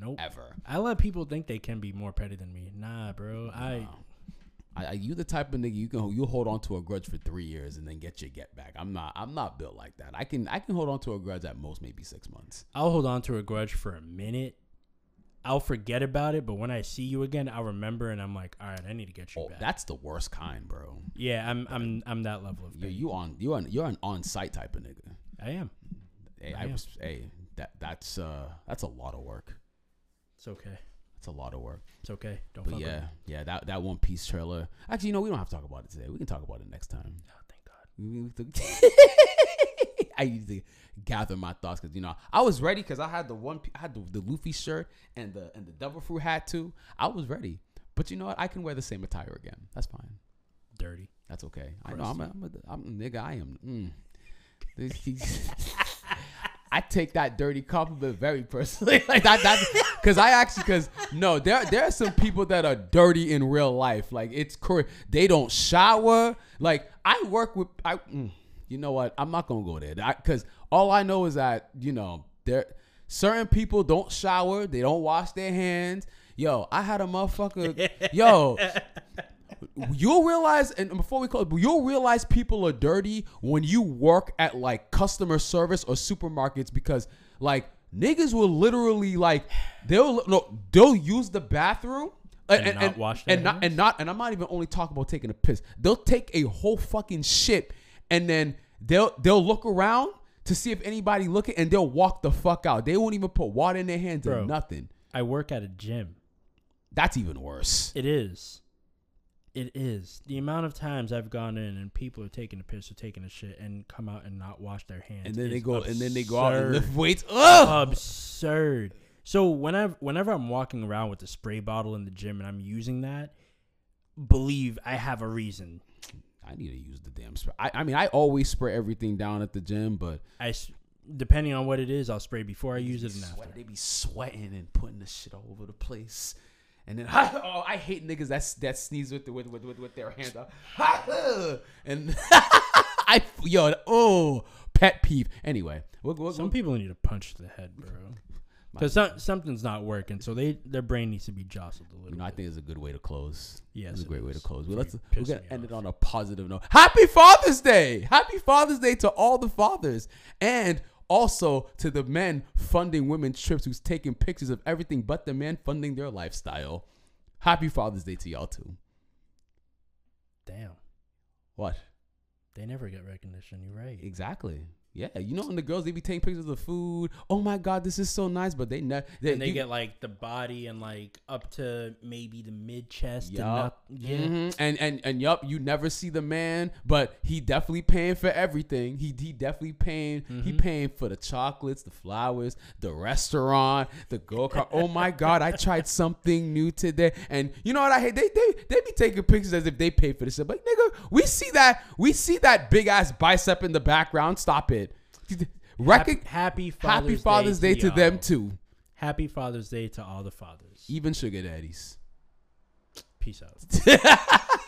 S2: Nope.
S1: ever.
S2: I let people think they can be more petty than me. Nah, bro. I
S1: I you the type of nigga you can you hold on to a grudge for three years and then get your get back. I'm not I'm not built like that. I can I can hold on to a grudge at most maybe six months.
S2: I'll hold on to a grudge for a minute. I'll forget about it, but when I see you again, I'll remember, and I'm like, all right, I need to get you
S1: Oh,
S2: back.
S1: that's the worst kind, bro.
S2: yeah, I'm I'm I'm that level of
S1: You you on you on you're an on site type of nigga.
S2: I am.
S1: Hey,
S2: I
S1: I
S2: am.
S1: was hey that that's uh that's a lot of work.
S2: It's okay.
S1: It's a lot of work.
S2: It's okay. Don't.
S1: But
S2: fuck
S1: yeah, yeah, that that one piece trailer. Actually, you know, we don't have to talk about it today. We can talk about it next time.
S2: Oh, thank God.
S1: We have to- I used to gather my thoughts because you know I was ready because I had the one I had the, the Luffy shirt and the and the devil fruit hat too. I was ready, but you know what? I can wear the same attire again. That's fine.
S2: Dirty.
S1: That's okay. I know I'm a, I'm a, I'm a nigga. I am. Mm. I take that dirty compliment very personally, like that. That because I actually because no, there there are some people that are dirty in real life. Like it's cor- they don't shower. Like I work with I. Mm, you know what? I'm not gonna go there because all I know is that you know there certain people don't shower. They don't wash their hands. Yo, I had a motherfucker. yo, you'll realize and before we call you'll realize people are dirty when you work at like customer service or supermarkets because like niggas will literally like they'll no they'll use the bathroom
S2: And not wash their
S1: and not and not and I'm not even only talking about taking a piss. They'll take a whole fucking shit and then they'll they'll look around to see if anybody looking and they'll walk the fuck out. They won't even put water in their hands or nothing.
S2: I work at a gym.
S1: That's even worse.
S2: It is. It is. The amount of times I've gone in and people are taking a piss or taking a shit and come out and not wash their hands.
S1: And then they go and then they go out and lift weights. Ugh!
S2: absurd. So whenever whenever I'm walking around with the spray bottle in the gym and I'm using that, believe I have a reason.
S1: I need to use the damn spray. I, I mean, I always spray everything down at the gym, but
S2: I depending on what it is, I'll spray before I use it and after.
S1: they be sweating and putting the shit all over the place. And then, oh, I hate niggas that that sneeze with the, with, with with with their hands up. And I yo oh pet peeve. Anyway, we'll, we'll,
S2: Some
S1: we'll-
S2: people need a punch to the head, bro. Because something's not working, so they their brain needs to be jostled a little.
S1: you know, I think it's a good way to close.
S2: Yes,
S1: it's a
S2: it
S1: great way to close. Well, let's we're gonna end it on a positive note. Happy Father's Day! Happy Father's Day to all the fathers, and also to the men funding women's trips who's taking pictures of everything but the men funding their lifestyle. Happy Father's Day to y'all too.
S2: Damn,
S1: What?
S2: they never get recognition. You're right.
S1: Exactly. Yeah, you know, when the girls they be taking pictures of the food. Oh my God, this is so nice, but they never.
S2: and they get like the body and like up to maybe the mid chest. and
S1: Yup.
S2: up, yeah.
S1: Mhm. And and and yup, you never see the man, but he definitely paying for everything. He he definitely paying. He
S2: Mhm.
S1: paying for the chocolates, the flowers, the restaurant, the go kart. oh my god, I tried something new today. And you know what I hate? They they they be taking pictures as if they pay for this. But nigga, we see that we see that big ass bicep in the background. Stop it.
S2: Happy, happy Father's,
S1: Happy Father's Day, to them too.
S2: Happy Father's Day to all the fathers.
S1: Even sugar daddies.
S2: Peace out.